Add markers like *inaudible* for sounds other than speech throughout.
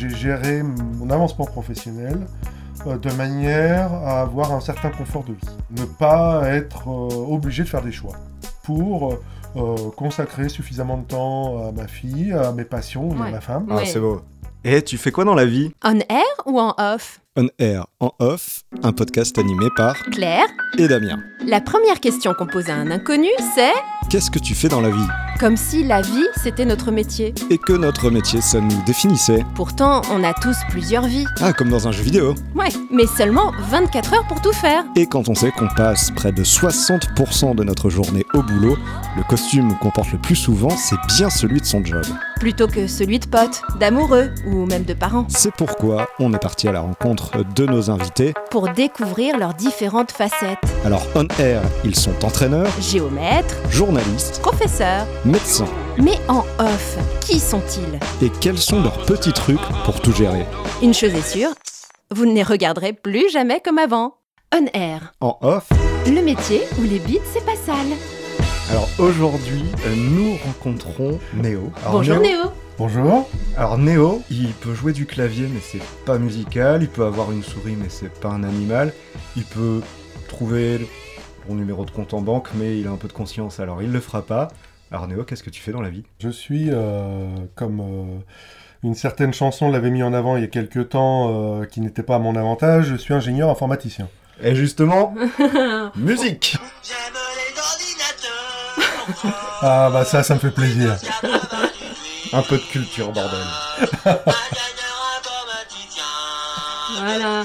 j'ai géré mon avancement professionnel euh, de manière à avoir un certain confort de vie. Ne pas être euh, obligé de faire des choix pour euh, consacrer suffisamment de temps à ma fille, à mes passions et à Ouais. ma femme. Ah, Ouais. c'est beau. Et tu fais quoi dans la vie? On air ou en off? On Air en off, un podcast animé par Claire et Damien. La première question qu'on pose à un inconnu, c'est Qu'est-ce que tu fais dans la vie? Comme si la vie, c'était notre métier. Et que notre métier, ça nous définissait. Pourtant, on a tous plusieurs vies. Ah, comme dans un jeu vidéo. Ouais, mais seulement 24 heures pour tout faire. Et quand on sait qu'on passe près de 60% de notre journée au boulot, le costume qu'on porte le plus souvent, c'est bien celui de son job. Plutôt que celui de potes, d'amoureux ou même de parents. C'est pourquoi on est parti à la rencontre de nos invités. Pour découvrir leurs différentes facettes. Alors, on air, ils sont entraîneurs, Géomètres, journalistes, professeurs. Médecins. Mais en off, qui sont-ils? Et quels sont leurs petits trucs pour tout gérer? Une chose est sûre, vous ne les regarderez plus jamais comme avant. On air, En off, le métier où les bits c'est pas sale. alors aujourd'hui, euh, nous rencontrons Néo. Alors, Bonjour Néo. Bonjour. Alors Néo, il peut jouer du clavier mais c'est pas musical, il peut avoir une souris mais c'est pas un animal, il peut trouver ton numéro de compte en banque mais il a un peu de conscience alors il le fera pas. Alors Néo, qu'est-ce que tu fais dans la vie? Je suis, euh, comme euh, une certaine chanson l'avait mis en avant il y a quelques temps, euh, qui n'était pas à mon avantage, je suis ingénieur informaticien. Et justement, *laughs* musique J'aime les ordinateurs. Ah bah ça, ça me fait plaisir. Un peu de culture bordel. Voilà.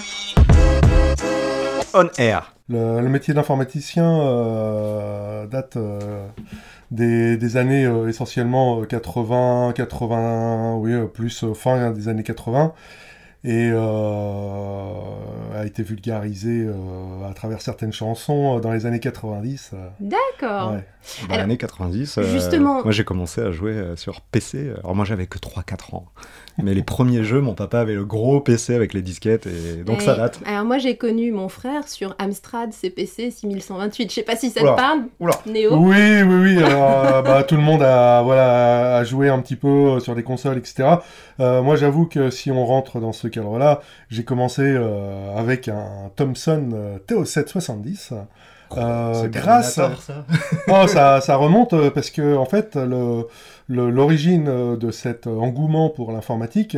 On air. Le, le métier d'informaticien euh, date euh, des, des années euh, essentiellement euh, 80, 80, oui, plus fin des années 80, et euh, a été vulgarisé euh, à travers certaines chansons euh, dans les années 90. euh, D'accord. ouais. Dans Alors, l'année 90, euh, justement- moi j'ai commencé à jouer sur PC. Alors moi j'avais que 3-4 ans. Mais les premiers jeux, mon papa avait le gros PC avec les disquettes et donc ça date. Alors moi j'ai connu mon frère sur Amstrad CPC 6128. Je sais pas si ça Oula. te parle, Oula. Néo. Oui, oui, oui. Alors, bah, tout le monde a, voilà, a joué un petit peu sur des consoles, etc. Euh, moi, j'avoue que si on rentre dans ce cadre-là, j'ai commencé euh, avec un Thomson euh, TO770. Euh, grâce, ça *laughs* Oh, ça, ça remonte parce que en fait, le- le- l'origine de cet engouement pour l'informatique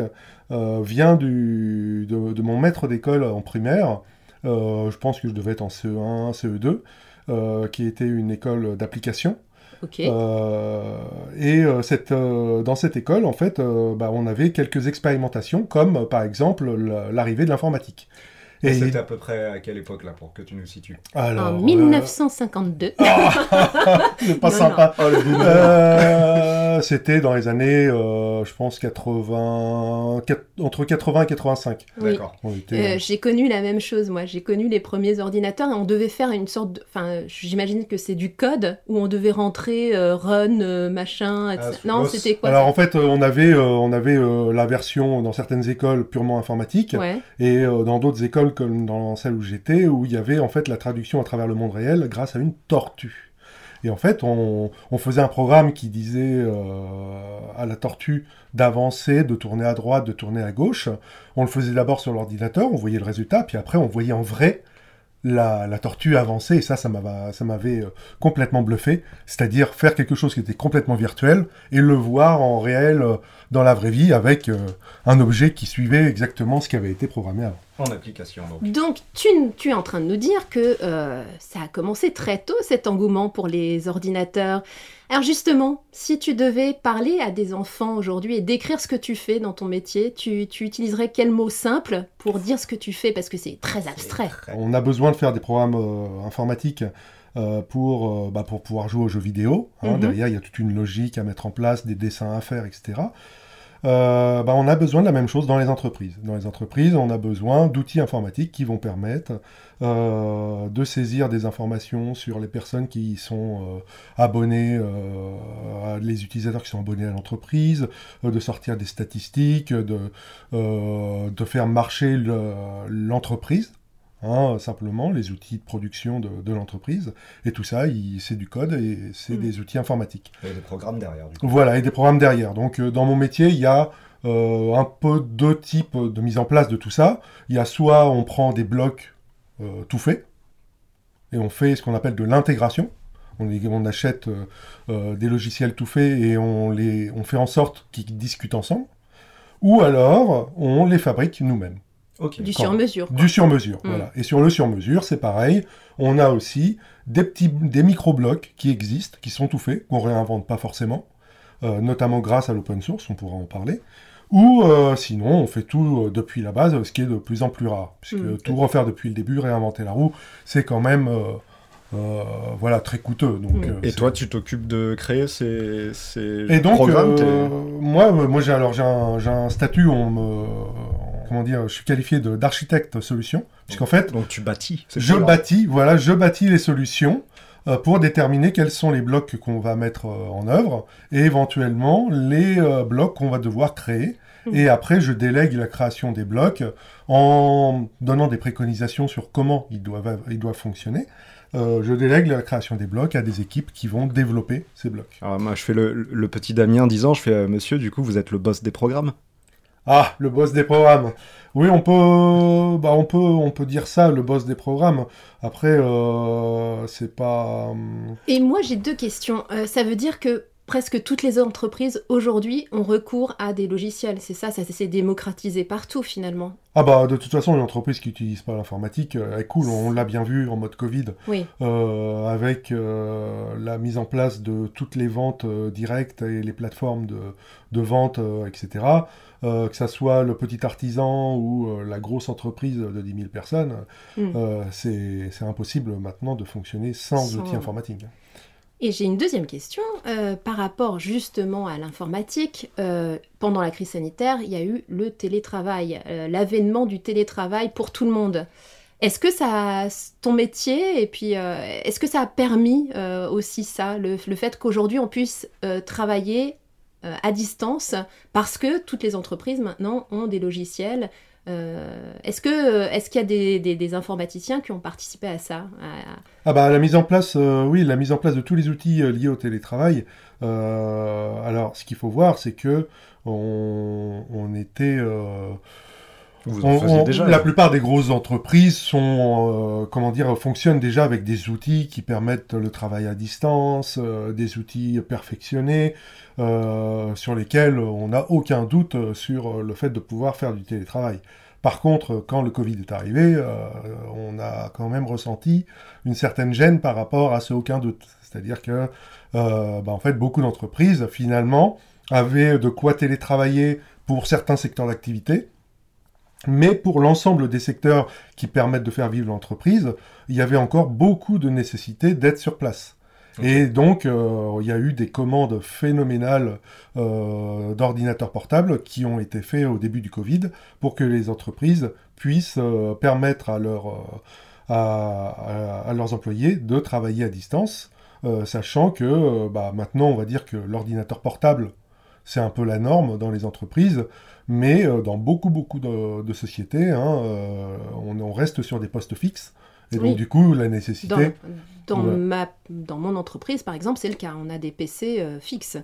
euh, vient du, de, de mon maître d'école en primaire. Je pense que je devais être en CE1, CE2, euh, qui était une école d'application. Euh, et euh, euh, dans cette école, en fait, bah, on avait quelques expérimentations, comme par exemple la- l'arrivée de l'informatique. Et Et c'était à peu près à quelle époque là pour que tu nous situes? Alors, en euh, 1952. c'est *laughs* pas Non, sympa. Oh. Euh, c'était dans les années, euh, je pense, 80, quat- entre 80 et 85. Oui. D'accord. Était, Euh, j'ai connu la même chose, moi. J'ai connu les premiers ordinateurs et on devait faire une sorte de. Enfin, j'imagine que c'est du code où on devait rentrer euh, run, euh, machin, etc. Ah, non, c'était quoi Alors en fait, euh, on avait, euh, on avait euh, la version dans certaines écoles purement informatique Ouais. et euh, dans d'autres écoles comme dans celle où j'étais, où il y avait en fait la traduction à travers le monde réel grâce à une tortue. Et en fait, on, on faisait un programme qui disait euh, à la tortue d'avancer, de tourner à droite, de tourner à gauche. On le faisait d'abord sur l'ordinateur, on voyait le résultat, puis après on voyait en vrai la, la tortue avancer, et ça, ça m'avait, ça m'avait euh, complètement bluffé. C'est-à-dire faire quelque chose qui était complètement virtuel et le voir en réel euh, dans la vraie vie avec euh, un objet qui suivait exactement ce qui avait été programmé avant. En application donc. Donc, tu, tu es en train de nous dire que euh, ça a commencé très tôt, cet engouement pour les ordinateurs. Alors justement, si tu devais parler à des enfants aujourd'hui et décrire ce que tu fais dans ton métier, tu, tu utiliserais quel mot simple pour dire ce que tu fais? Parce que c'est très abstrait. On a besoin de faire des programmes euh, informatiques euh, pour, euh, bah, pour pouvoir jouer aux jeux vidéo. hein. Mhm. Derrière, il y a toute une logique à mettre en place, des dessins à faire, etc. Euh, bah, on a besoin de la même chose dans les entreprises. Dans les entreprises, on a besoin d'outils informatiques qui vont permettre euh, de saisir des informations sur les personnes qui sont euh, abonnées, les utilisateurs qui sont abonnés à l'entreprise, de sortir des statistiques, de, faire marcher le- l'entreprise. Hein, simplement les outils de production de, de l'entreprise et tout ça c'est du code et c'est Mm. des outils informatiques Il y a des programmes derrière du coup. voilà, et des programmes derrière. Donc, euh, dans mon métier, il y a euh, un peu deux types de mise en place de tout ça. Il y a soit on prend des blocs euh, tout faits, et on fait ce qu'on appelle de l'intégration. On, achète euh, euh, des logiciels tout faits et on, les, on fait en sorte qu'ils discutent ensemble. Ou alors, on les fabrique nous-mêmes. Du sur-mesure. Du sur-mesure, Mm. voilà. Et sur le sur-mesure, c'est pareil. On a aussi des petits, des micro-blocs qui existent, qui sont tout faits, qu'on réinvente pas forcément, euh, notamment grâce à l'open source, on pourra en parler. Ou euh, sinon, on fait tout euh, depuis la base, ce qui est de plus en plus rare. Puisque Mm. tout refaire depuis le début, réinventer la roue, c'est quand même euh, euh, voilà, très coûteux. Donc, Mm. euh, Et toi, tu t'occupes de créer ces, ces et donc, programmes euh, moi, moi j'ai alors j'ai un, j'ai un statut, on me, comment dire, je suis qualifié de- d'architecte solution, puisqu'en fait, Donc tu bâtis. c'est je bâtis, voilà, je bâtis les solutions euh, pour déterminer quels sont les blocs qu'on va mettre euh, en œuvre et éventuellement les euh, blocs qu'on va devoir créer. Mhm. Et après, je délègue la création des blocs en donnant des préconisations sur comment ils doivent, ils doivent fonctionner. Euh, je délègue la création des blocs à des équipes qui vont développer ces blocs. Alors moi, je fais le, le petit Damien 10 ans, je fais euh, Monsieur, du coup, vous êtes le boss des programmes Ah, le boss des programmes. Oui, on peut, bah, on peut, on peut dire ça, le boss des programmes. Après, euh, c'est pas. hum, Et moi, j'ai deux questions. Euh, ça veut dire que presque toutes les entreprises aujourd'hui ont recours à des logiciels. C'est ça, ça s'est démocratisé partout finalement. Ah bah, de toute façon, une entreprise qui n'utilise pas l'informatique euh, est cool. On l'a bien vu en mode Covid, Oui. euh, avec euh, la mise en place de toutes les ventes euh, directes et les plateformes de, de vente, etc. Euh, que ça soit le petit artisan ou euh, la grosse entreprise de 10 000 personnes, Mm. euh, c'est impossible maintenant de fonctionner sans, Sans- outils informatiques. Et j'ai une deuxième question par rapport justement à l'informatique. Pendant la crise sanitaire, il y a eu le télétravail, l'avènement du télétravail pour tout le monde. Est-ce que ça, ton métier, et puis euh, est-ce que ça a permis euh, aussi ça, le, le fait qu'aujourd'hui on puisse euh, travailler à distance parce que toutes les entreprises maintenant ont des logiciels euh, Est-ce que est-ce qu'il y a des, informaticiens qui ont participé à ça Ah bah la mise en place, euh, oui, la mise en place de tous les outils euh, liés au télétravail. Euh, alors, ce qu'il faut voir, c'est que on, était, euh, Vous en on- faisiez on- déjà la là. plupart des grosses entreprises sont, euh, comment dire, fonctionnent déjà avec des outils qui permettent le travail à distance, euh, des outils perfectionnés euh, sur lesquels on n'a aucun doute sur le fait de pouvoir faire du télétravail. Par contre, quand le Covid est arrivé, euh, on a quand même ressenti une certaine gêne par rapport à ce aucun doute. C'est-à-dire que, euh, bah, en fait, beaucoup d'entreprises, finalement, avaient de quoi télétravailler pour certains secteurs d'activité, mais pour l'ensemble des secteurs qui permettent de faire vivre l'entreprise, il y avait encore beaucoup de nécessité d'être sur place. Et donc, euh, il y a eu des commandes phénoménales euh, d'ordinateurs portables qui ont été faits au début du Covid pour que les entreprises puissent euh, permettre à, leur, à, leurs employés de travailler à distance, sachant que bah, maintenant, on va dire que l'ordinateur portable, c'est un peu la norme dans les entreprises, mais euh, dans beaucoup, beaucoup de, de sociétés, hein, euh, on, on reste sur des postes fixes. Et donc, Oui. du coup, la nécessité... Dans, ma, dans mon entreprise, par exemple, c'est le cas. On a des PC euh, fixes.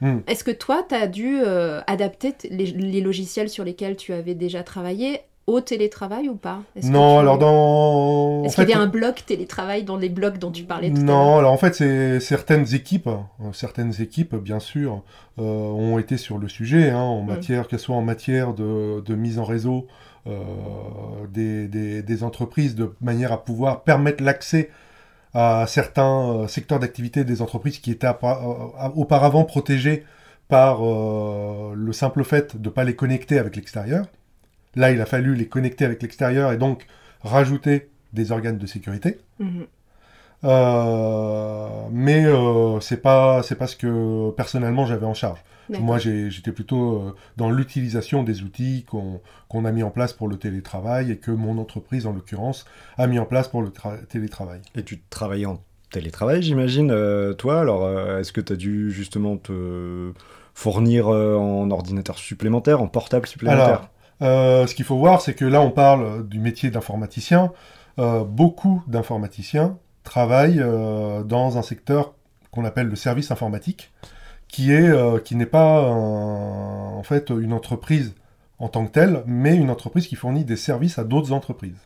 Hmm. Est-ce que toi, tu as dû euh, adapter les logiciels sur lesquels tu avais déjà travaillé au télétravail ou pas? Non, alors dans... Est-ce qu'il y a un bloc télétravail dans les blocs dont tu parlais tout Non, alors en fait, c'est certaines équipes, euh, certaines équipes, bien sûr, euh, ont été sur le sujet, hein, en Mm. matière, que ce soit en matière de, de mise en réseau euh, des, des- des entreprises, de manière à pouvoir permettre l'accès à certains secteurs d'activité des entreprises qui étaient auparavant protégés par le simple fait de ne pas les connecter avec l'extérieur. Là, il a fallu les connecter avec l'extérieur et donc rajouter des organes de sécurité. Mhm. Euh, mais euh, c'est pas c'est pas ce que personnellement j'avais en charge. Moi j'ai- j'étais plutôt euh, dans l'utilisation des outils qu'on qu'on a mis en place pour le télétravail et que mon entreprise en l'occurrence a mis en place pour le tra- télétravail. Et tu travaillais en télétravail, j'imagine, euh, toi? Alors, euh, est-ce que tu as dû justement te fournir euh, en ordinateur supplémentaire, en portable supplémentaire? Alors, euh, ce qu'il faut voir, c'est que là, on parle du métier d'informaticien. Euh, beaucoup d'informaticiens travaillent euh, dans un secteur qu'on appelle le service informatique, qui est euh, qui n'est pas un- en fait une entreprise en tant que telle, mais une entreprise qui fournit des services à d'autres entreprises.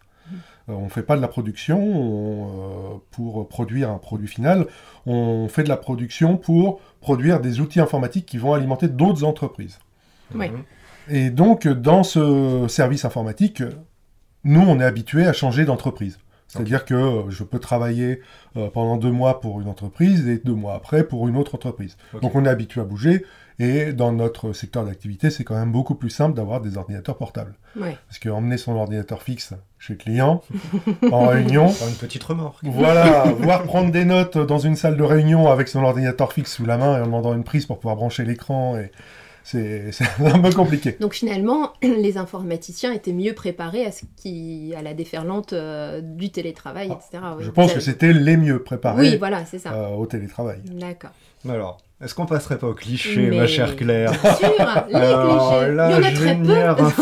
Euh, on ne fait pas de la production on, euh, pour produire un produit final, on fait de la production pour produire des outils informatiques qui vont alimenter d'autres entreprises. Ouais. Mhm. Et donc, dans ce service informatique, nous, on est habitué à changer d'entreprise. C'est-à-dire que euh, je peux travailler euh, pendant deux mois pour une entreprise et deux mois après pour une autre entreprise. Donc, on est habitué à bouger. Et dans notre secteur d'activité, c'est quand même beaucoup plus simple d'avoir des ordinateurs portables. Ouais. Parce qu'emmener son ordinateur fixe chez le client, en *laughs* réunion, Faire une petite remorque. voilà, *laughs* voire prendre des notes dans une salle de réunion avec son ordinateur fixe sous la main et en demandant une prise pour pouvoir brancher l'écran, et *laughs* c'est un peu compliqué. Donc finalement, *clears throat* les informaticiens étaient mieux préparés à, ce qui, à la déferlante euh, du télétravail, etc. oui. Ah, Je pense que c'était les mieux préparés Oui, voilà, c'est ça. euh, au télétravail. D'accord. Alors, est-ce qu'on passerait pas au cliché, Mais- ma chère Claire Bien sûr, les *laughs* Alors clichés. là, Il y en a très peu. ingénieur *laughs*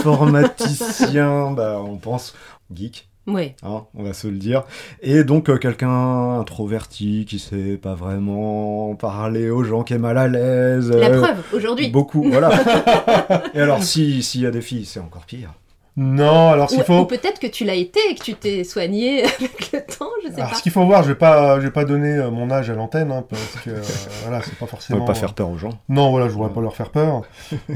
informaticien, bah, on pense geek, Ouais. hein, on va se le dire. Et donc euh, quelqu'un introverti qui sait pas vraiment parler aux gens, qui est mal à l'aise. La euh, preuve, aujourd'hui. Beaucoup, voilà. *laughs* Et alors, si- s'il y a des filles, c'est encore pire. Non, alors s'il ou faut, peut-être que tu l'as été et que tu t'es soigné *laughs* avec le temps, je sais alors, pas. ce qu'il faut voir, je vais pas, je vais pas donner euh, mon âge à l'antenne, hein, parce que euh, *laughs* voilà, c'est pas forcément. va pas faire peur aux gens. Non, voilà, je voudrais pas leur faire peur.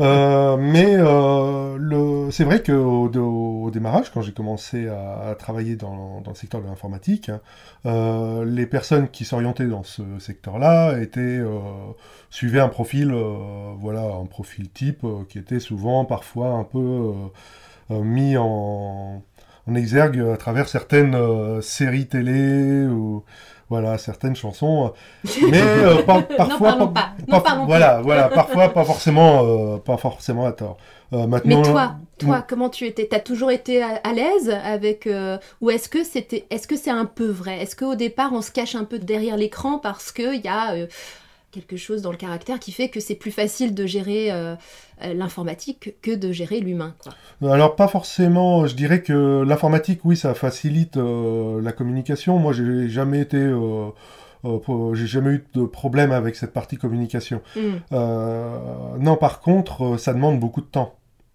Euh, mais euh, le... c'est vrai qu'au au, au démarrage, quand j'ai commencé à, à travailler dans, dans le secteur de l'informatique, hein, euh, les personnes qui s'orientaient dans ce secteur-là étaient euh, suivaient un profil, euh, voilà, un profil type euh, qui était souvent, parfois, un peu mis en, en exergue à travers certaines euh, séries télé ou voilà certaines chansons. *laughs* Mais euh, parfois, pas. Non, voilà, voilà, *laughs* parfois pas forcément, euh, pas forcément à tort. Euh, maintenant, Mais toi, toi, Mm. comment tu étais? T'as toujours été à, à l'aise avec euh, ou est-ce que c'était, est-ce que c'est un peu vrai? Est-ce qu'au départ on se cache un peu derrière l'écran parce que il y a euh, quelque chose dans le caractère qui fait que c'est plus facile de gérer euh, euh, l'informatique que de gérer l'humain. Alors pas forcément, je dirais que l'informatique, oui, ça facilite euh, la communication. Moi, j'ai jamais été, euh, j'ai jamais eu de problème avec cette partie communication. Mm. Euh, non, par contre, ça demande beaucoup de temps.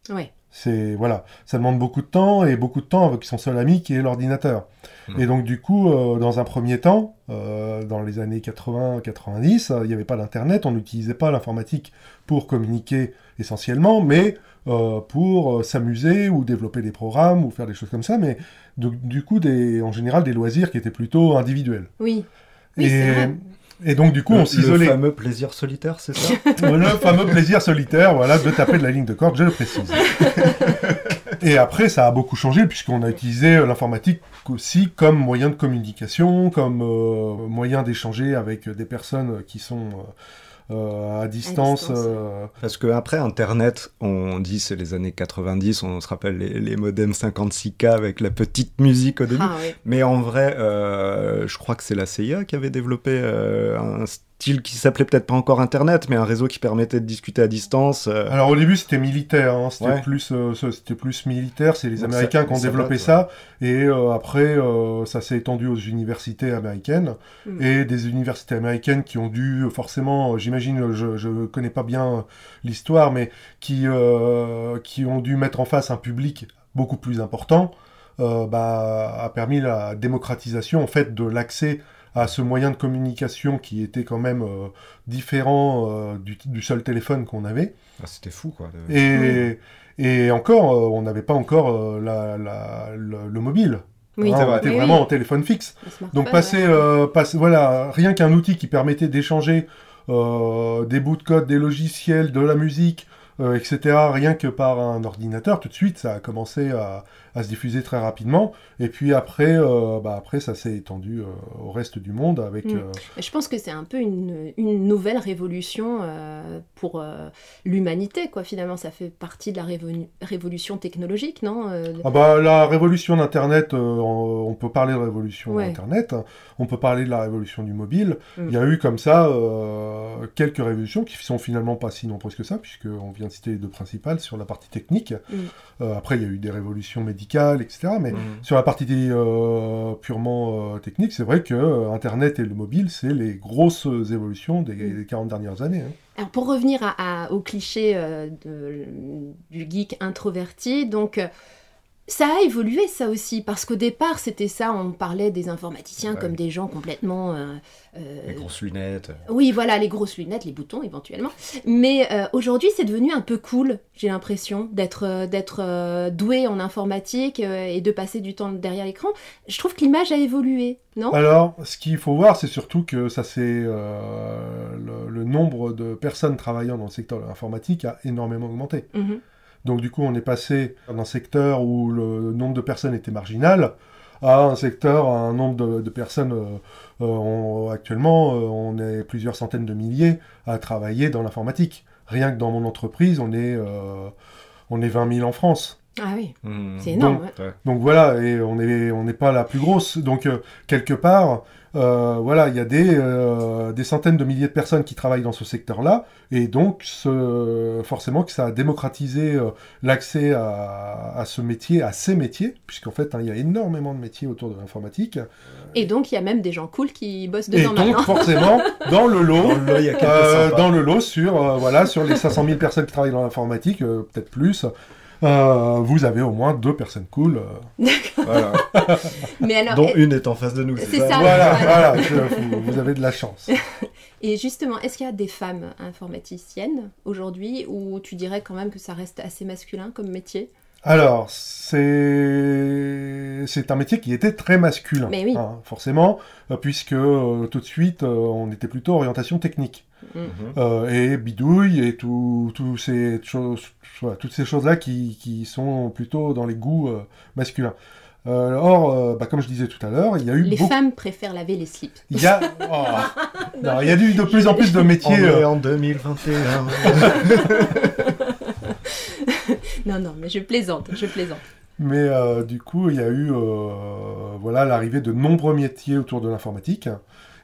Ouais. C'est voilà, ça demande beaucoup de temps et beaucoup de temps avec son seul ami qui est l'ordinateur. Mhm. Et donc du coup, euh, dans un premier temps, euh, dans les années 80-90, euh, il n'y avait pas d'internet, on n'utilisait pas l'informatique pour communiquer essentiellement, mais euh, pour euh, s'amuser ou développer des programmes ou faire des choses comme ça. Mais donc, du coup, des, en général, des loisirs qui étaient plutôt individuels. Oui. Et. Et donc du coup, Le, on le s'isolait. fameux plaisir solitaire, c'est ça *laughs* le fameux plaisir solitaire, voilà, de taper de la ligne de corde, je le précise. *laughs* Et après, ça a beaucoup changé puisqu'on a utilisé euh, l'informatique aussi comme moyen de communication, comme euh, moyen d'échanger avec des personnes qui sont euh, euh, à distance. distance. euh, Parce que après Internet, on dit c'est les années 90, on se rappelle les, les modems 56K avec la petite musique au début. Ah. Mais en vrai, euh, je crois que c'est la CIA qui avait développé euh, un style qui s'appelait peut-être pas encore Internet, mais un réseau qui permettait de discuter à distance. euh. Alors au début c'était militaire, hein, c'était Ouais. plus, euh, c'était plus militaire, c'est les Donc Américains ça- qui ont développé date, ça, et euh, après euh, ça s'est étendu aux universités américaines, Mm. et des universités américaines qui ont dû forcément, j'imagine, je, je connais pas bien l'histoire, mais qui, euh, qui ont dû mettre en face un public beaucoup plus important, euh, bah, a permis la démocratisation en fait de l'accès à ce moyen de communication qui était quand même euh, différent euh, du, du seul téléphone qu'on avait. Ah, C'était fou, quoi. de- Et, et encore, euh, on n'avait pas encore euh, la, la- le, le mobile. Oui, Hein, on était vraiment oui. en téléphone fixe. Donc passer, ouais. euh, passer- voilà, rien qu'un outil qui permettait d'échanger euh, des bouts de code, des logiciels, de la musique, euh, etc., rien que par un ordinateur, tout de suite, ça a commencé à, à se diffuser très rapidement. Et puis après, euh, bah, après ça s'est étendu euh, au reste du monde avec... Mm. euh, Je pense que c'est un peu une, une nouvelle révolution pour l'humanité, quoi. Finalement, ça fait partie de la révolu- révolution technologique, non Ah bah, la révolution d'Internet, on on peut parler de révolution Ouais. d'Internet, on peut parler de la révolution du mobile. Mm. Il y a eu comme ça quelques révolutions qui sont finalement pas si nombreuses que ça, puisqu'on vient viens de citer les deux principales, sur la partie technique. Mm. Après, il y a eu des révolutions médicales, etc. Mais Mhm. sur la partie euh, purement euh, technique, c'est vrai que euh, Internet et le mobile, c'est les grosses évolutions des, Mm. des 40 dernières années. hein. Alors pour revenir à- à- au cliché euh, de- du geek introverti, donc euh, ça a évolué ça aussi, parce qu'au départ c'était ça, on parlait des informaticiens Ouais. comme des gens complètement... euh, euh, Les grosses lunettes. Oui, voilà, les grosses lunettes, les boutons éventuellement. Mais euh, aujourd'hui, c'est devenu un peu cool, j'ai l'impression, d'être euh, d'être euh, doué en informatique euh, et de passer du temps derrière l'écran. Je trouve que l'image a évolué, non? Alors, ce qu'il faut voir, c'est surtout que ça c'est euh, le, le nombre de personnes travaillant dans le secteur de l'informatique a énormément augmenté. Mhm. Donc du coup, on est passé d'un secteur où le nombre de personnes était marginal à un secteur, à un nombre de, de personnes. euh, euh, on- actuellement, euh, on est plusieurs centaines de milliers à travailler dans l'informatique. Rien que dans mon entreprise, on est, euh, on est 20 000 en France. Ah oui, Mhm. c'est énorme. Donc, ouais. Ouais. Donc voilà, et on n'est on n'est pas la plus grosse. Donc euh, quelque part, euh, voilà, il y a des, euh, des centaines de milliers de personnes qui travaillent dans ce secteur-là, et donc ce- forcément que ça a démocratisé euh, l'accès à, à ce métier, à ces métiers, puisqu'en fait, hein, il y a énormément de métiers autour de l'informatique. Et donc, il y a même des gens cool qui bossent Et dedans donc maintenant. *laughs* forcément, dans le lot, Dans le lot, il y a quelques euh, sympas. dans le lot sur euh, voilà sur les 500 000 personnes qui travaillent dans l'informatique, euh, peut-être plus. Euh, vous avez au moins deux personnes cool. euh, Voilà. *laughs* Mais alors, Dont une est en face de nous, c'est ça, ça. voilà, voilà. je- vous, vous avez de la chance. *laughs* et justement, est-ce qu'il y a des femmes informaticiennes aujourd'hui où tu dirais quand même que ça reste assez masculin comme métier? Alors, c'est c'est un métier qui était très masculin, Mais oui. hein, forcément, euh, puisque euh, tout de suite, euh, on était plutôt orientation technique. Mhm. Euh, et bidouille et tout, tout ces choses, voilà, toutes ces choses-là qui, qui sont plutôt dans les goûts euh, masculins. Euh, or, euh, bah, comme je disais tout à l'heure, il y a eu Les beaucoup... femmes préfèrent laver les slips. Il y a, *laughs* oh. Non, il y a eu de plus en plus de On métiers. est euh, en 2021. *laughs* Non, non, mais je plaisante, je plaisante. Mais euh, du coup, il y a eu euh, voilà l'arrivée de nombreux métiers autour de l'informatique.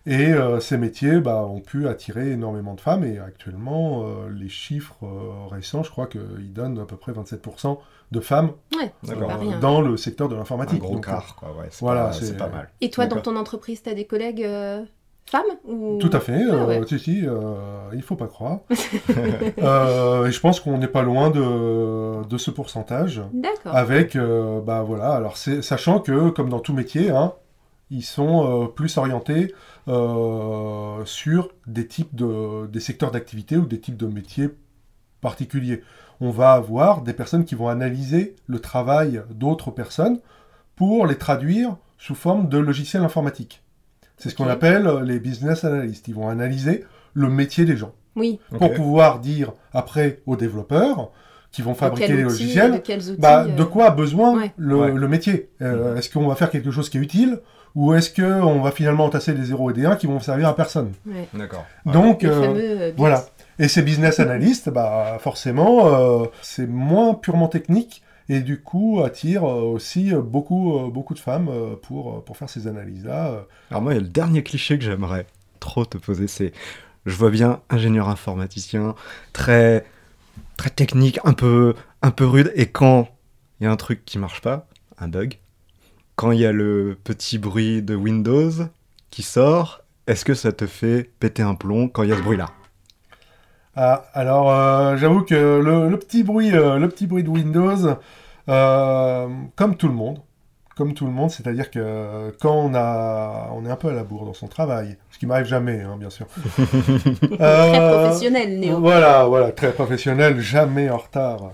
Et euh, ces métiers bah, ont pu attirer énormément de femmes. Et actuellement, euh, les chiffres euh, récents, je crois qu'ils donnent à peu près 27% de femmes Ouais, euh, dans le secteur de Un l'informatique. gros Donc, quart, quoi. Ouais, c'est voilà, pas, c'est- pas mal. Et toi, dans ton entreprise, t'as des collègues euh, femmes ou... Tout à fait, Ah euh, ouais. si, si, euh, il faut pas croire. *laughs* Euh, et je pense qu'on n'est pas loin de, de ce pourcentage. D'accord. Avec, euh, bah voilà, alors sachant que, comme dans tout métier, hein, ils sont euh, plus orientés euh, sur des types de, des secteurs d'activité ou des types de métiers particuliers. On va avoir des personnes qui vont analyser le travail d'autres personnes pour les traduire sous forme de logiciels informatiques. C'est ce qu'on appelle euh, les business analysts. Ils vont analyser le métier des gens Oui. Pour pouvoir dire après aux développeurs qui vont De fabriquer les logiciels De quels outils bah, euh, de quoi a besoin ouais. le, Ouais. le métier Euh, Est-ce qu'on va faire quelque chose qui est utile ou est-ce qu'on va finalement entasser des 0 et des 1 qui vont servir à personne ouais. D'accord. Ouais. Donc, Les euh, euh, voilà. Et ces business analysts, bah, forcément, euh, c'est moins purement technique et du coup attire aussi beaucoup, beaucoup de femmes pour, pour faire ces analyses-là. euh. Alors moi, il y a le dernier cliché que j'aimerais trop te poser, c'est je vois bien ingénieur informaticien, très très technique, un peu un peu rude, et quand il y a un truc qui marche pas, un bug, quand il y a le petit bruit de Windows qui sort, est-ce que ça te fait péter un plomb quand il y a ce bruit-là? Ah, alors, euh, j'avoue que le, le petit bruit, euh, le petit bruit de Windows, euh, comme tout le monde, comme tout le monde, c'est-à-dire que quand on a, on est un peu à la bourre dans son travail, ce qui m'arrive jamais, hein, bien sûr. *laughs* Très professionnel, Néo. Voilà, voilà, très professionnel, jamais en retard.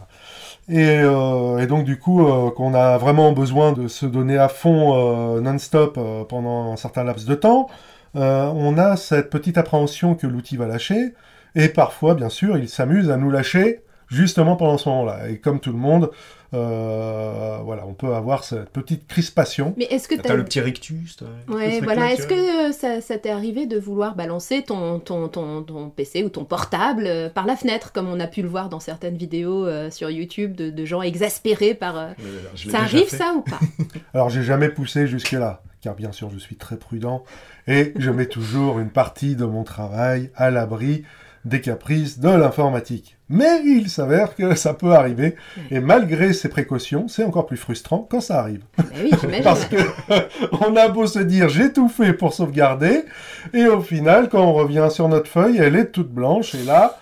Et, euh, et donc du coup, euh, qu'on a vraiment besoin de se donner à fond euh, non-stop euh, pendant un certain laps de temps, euh, on a cette petite appréhension que l'outil va lâcher, et parfois, bien sûr, il s'amuse à nous lâcher justement pendant ce moment-là. Et comme tout le monde, euh, voilà, on peut avoir cette petite crispation. Mais est-ce que T'as t'as... le petit rictus Ouais, voilà. Est-ce que ça, ça t'est arrivé de vouloir balancer ton, ton, ton, ton PC ou ton portable euh, par la fenêtre, comme on a pu le voir dans certaines vidéos euh, sur YouTube de, de gens exaspérés par... euh, Ça arrive fait. ça ou pas? *laughs* Alors, j'ai jamais poussé jusque-là, car bien sûr, je suis très prudent, et je mets toujours une partie de mon travail à l'abri des caprices de l'informatique. Mais il s'avère que ça peut arriver, et malgré ces précautions, c'est encore plus frustrant quand ça arrive. Oui. Parce que *laughs* on a beau se dire j'ai tout fait pour sauvegarder, et au final, quand on revient sur notre feuille, elle est toute blanche, et là,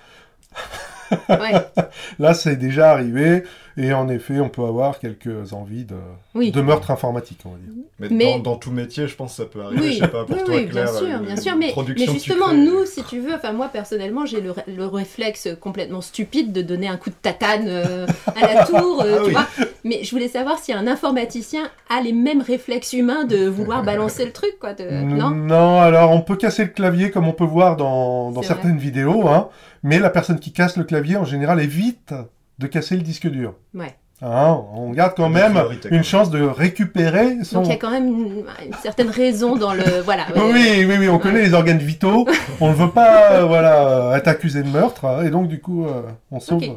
Ouais. *laughs* là c'est déjà arrivé, et en effet, on peut avoir quelques envies de, Oui. de meurtre informatique, on va dire. Mais, Mais- Dans, dans tout métier, je pense que ça peut arriver. Oui, je sais pas, pour oui, toi, oui, Claire, bien sûr, bien sûr. Mais, justement, nous, si tu veux, enfin moi personnellement, j'ai le, ré- le réflexe complètement stupide de donner un coup de tatane euh, à la *laughs* tour, euh, Ah tu oui. vois. Mais je voulais savoir si un informaticien a les mêmes réflexes humains de vouloir balancer le truc, quoi. De... Euh, Non? Non, alors on peut casser le clavier comme on peut voir dans, certaines vidéos, hein, mais la personne qui casse le clavier en général évite de casser le disque dur. Ouais. Hein, on garde quand même une chance de récupérer son... Donc il y a quand même une, une certaine raison dans le. Voilà. ouais. Oui, oui, oui, on connaît les organes vitaux, on ne veut pas euh, voilà, être accusé de meurtre, hein, et donc du coup, euh, on sauve... Ok.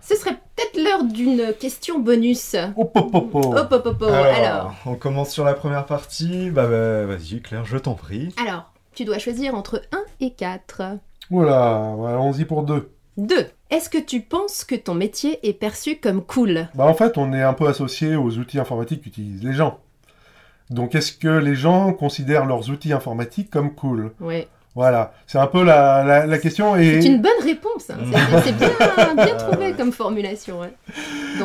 Ce serait peut-être l'heure d'une question bonus. Hop, hop, hop, hop. Hop, hop, hop, hop. Alors, Alors, on commence sur la première partie. Bah, bah, vas-y, Claire, je t'en prie. alors, tu dois choisir entre 1 et 4. Voilà, voilà, allons-y pour deux. 2. Est-ce que tu penses que ton métier est perçu comme cool? Bah, en fait, on est un peu associé aux outils informatiques qu'utilisent les gens. Donc, est-ce que les gens considèrent leurs outils informatiques comme cool? Ouais. Voilà, c'est un peu la, la, la question. Et... C'est une bonne réponse. hein. C'est- bien, bien *laughs* trouvé comme formulation. ouais.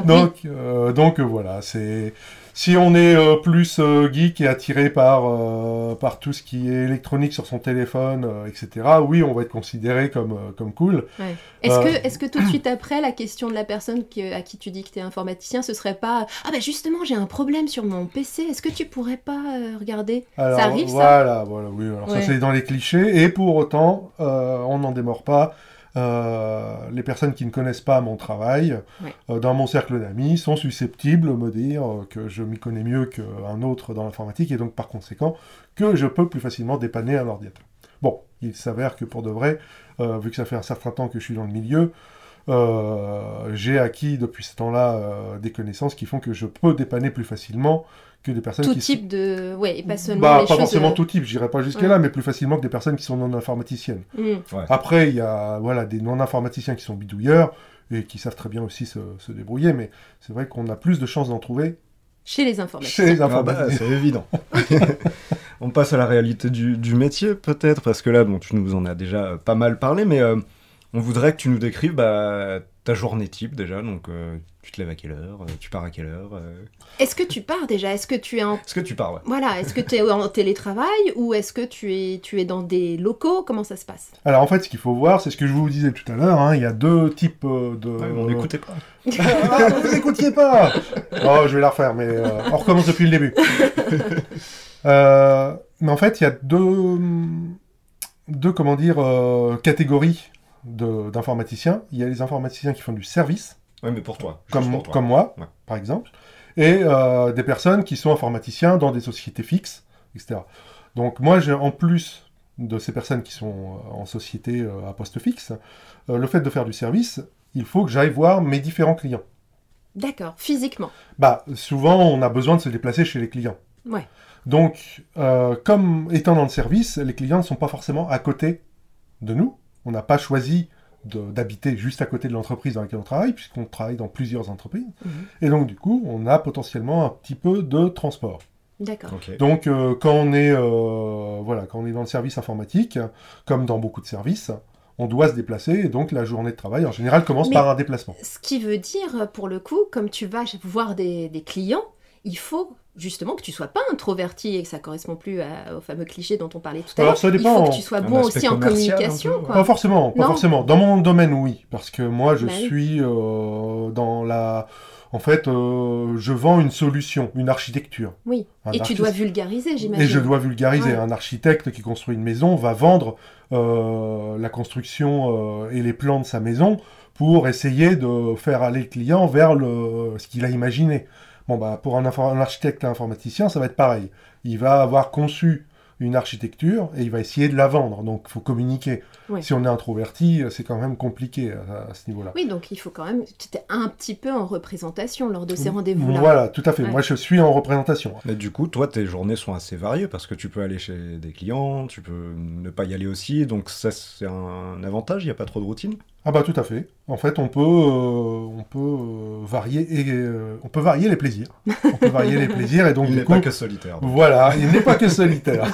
Donc, oui. Euh, donc voilà, c'est si on est euh, plus euh, geek et attiré par euh, par tout ce qui est électronique sur son téléphone, etc. Oui, on va être considéré comme comme cool. Ouais. Est-ce que, est que tout de suite après, la question de la personne que- à qui tu dis que tu es informaticien, ce serait pas Ah bah justement, j'ai un problème sur mon PC, est-ce que tu pourrais pas regarder? Alors, Ça arrive, ça? Voilà, voilà, oui. Alors Ouais. ça c'est dans les clichés et pour autant, on n'en démord pas. Euh, les personnes qui ne connaissent pas mon travail, Ouais. euh, dans mon cercle d'amis, sont susceptibles de me dire euh, que je m'y connais mieux qu'un autre dans l'informatique et donc par conséquent que je peux plus facilement dépanner un ordinateur. Bon, il s'avère que pour de vrai, vu que ça fait un certain temps que je suis dans le milieu, euh, j'ai acquis depuis ce temps-là euh, des connaissances qui font que je peux dépanner plus facilement que des personnes Tout qui type de. Ouais, et pas seulement bah, les pas forcément euh, tout type, j'irai pas jusque-là, mais plus facilement que des personnes qui sont non informaticiennes. hmm. Après, il y a voilà, des non-informaticiens qui sont bidouilleurs et qui savent très bien aussi se, se débrouiller, mais c'est vrai qu'on a plus de chances d'en trouver Chez les informaticiens. chez les Ah bah, informaticiens. c'est évident. *laughs* on passe à la réalité du, du métier, peut-être, parce que là, bon, tu nous en as déjà pas mal parlé, mais euh, on voudrait que tu nous décrives bah, ta journée type déjà. Donc, euh, tu te lèves à quelle heure euh, Tu pars à quelle heure euh Est-ce que tu pars déjà? Est-ce que tu es en. Est-ce que tu pars, ouais Voilà, est-ce que tu es en télétravail ou est-ce que tu es, tu es dans des locaux? Comment ça se passe? Alors en fait, ce qu'il faut voir, c'est ce que je vous disais tout à l'heure, hein, il y a deux types de... Ouais, On n'écoutait pas. *laughs* Ah, vous écoutiez pas Oh, je vais la refaire, mais euh, on recommence depuis le début. *laughs* Euh, mais en fait, il y a deux, deux comment dire, euh, catégories d'informaticiens. Il y a les informaticiens qui font du service, Ouais, mais pour toi. comme, pour toi. comme moi, Ouais. par exemple, et euh, des personnes qui sont informaticiens dans des sociétés fixes, etc. Donc moi, j'ai en plus de ces personnes qui sont euh, en société euh, à poste fixe, euh, le fait de faire du service, il faut que j'aille voir mes différents clients. D'accord, physiquement. Bah, souvent, on a besoin de se déplacer chez les clients. Ouais. Donc, euh, comme étant dans le service, les clients ne sont pas forcément à côté de nous. On n'a pas choisi d'habiter juste à côté de l'entreprise dans laquelle on travaille, puisqu'on travaille dans plusieurs entreprises. Mhm. Et donc, du coup, on a potentiellement un petit peu de transport. D'accord. Donc, euh, quand, on est, euh, voilà, quand on est dans le service informatique, comme dans beaucoup de services, on doit se déplacer, et donc la journée de travail, en général, commence Mais- par un déplacement. Ce qui veut dire, pour le coup, comme tu vas voir des, des clients, il faut justement que tu sois pas introverti et que ça correspond plus à- au fameux cliché dont on parlait tout à Alors, l'heure. ça Il dépend. faut que tu sois bon aussi en communication, quoi. Pas forcément, pas Non. forcément. Dans mon domaine, oui, parce que moi, je Bah suis euh, dans la. En fait, euh, je vends une solution, une architecture. Oui. Un Et tu dois vulgariser, j'imagine. Et je dois vulgariser. Ouais. Un architecte qui construit une maison va vendre euh, la construction euh, et les plans de sa maison pour essayer de faire aller le client vers le, ce qu'il a imaginé. Bon, bah, pour un, architecte informaticien, ça va être pareil. Il va avoir conçu une architecture et il va essayer de la vendre. Donc, il faut communiquer. Ouais. Si on est introverti, euh, c'est quand même compliqué à, à ce niveau-là. Oui, donc il faut quand même. Tu étais un petit peu en représentation lors de ces rendez-vous-là. Voilà, tout à fait. Ouais. Moi, je suis en représentation. Mais du coup, toi, tes journées sont assez variées parce que tu peux aller chez des clients, tu peux ne pas y aller aussi, donc ça c'est un avantage, il n'y a pas trop de routine? Ah bah tout à fait. En fait, on peut, euh, on peut euh, varier et euh, on peut varier les plaisirs. On peut varier les plaisirs et donc il n'est pas que solitaire. donc. voilà, il n'est pas que solitaire. *laughs*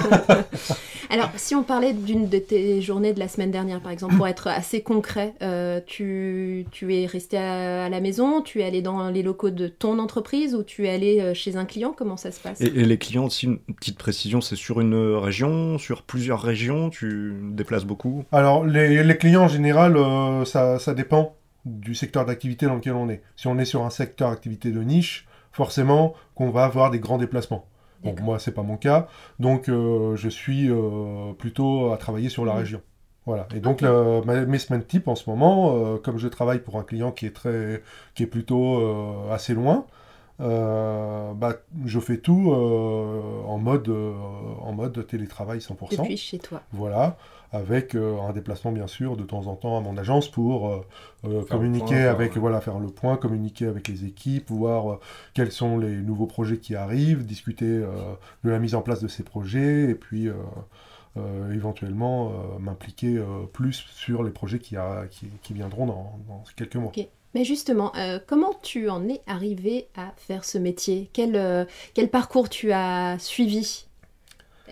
Alors, si on parlait d'une de tes journées de la semaine dernière, par exemple, pour être assez concret, euh, tu, tu es resté à, à la maison, tu es allé dans les locaux de ton entreprise ou tu es allé chez un client? Comment ça se passe? Et, et les clients aussi, une petite précision, c'est sur une région, sur plusieurs régions, tu déplaces beaucoup? Alors, les, les clients en général, euh, ça, ça dépend du secteur d'activité dans lequel on est. Si on est sur un secteur d'activité de niche, forcément qu'on va avoir des grands déplacements. D'accord. moi, c'est pas mon cas, donc euh, je suis euh, plutôt à travailler sur la région. Voilà. Et donc, ma- mes semaines type en ce moment, euh, comme je travaille pour un client qui est très, qui est plutôt euh, assez loin, euh, bah, je fais tout euh, en mode, euh, en mode télétravail 100%. Depuis chez toi. Voilà, avec euh, un déplacement bien sûr de temps en temps à mon agence pour euh, euh, communiquer point, avec, ouais. voilà, faire le point, communiquer avec les équipes, voir euh, quels sont les nouveaux projets qui arrivent, discuter euh, de la mise en place de ces projets et puis euh, euh, éventuellement euh, m'impliquer euh, plus sur les projets qui, a- qui, qui viendront dans, dans quelques mois. Mais justement, euh, comment tu en es arrivé à faire ce métier? Quel, euh, quel parcours tu as suivi?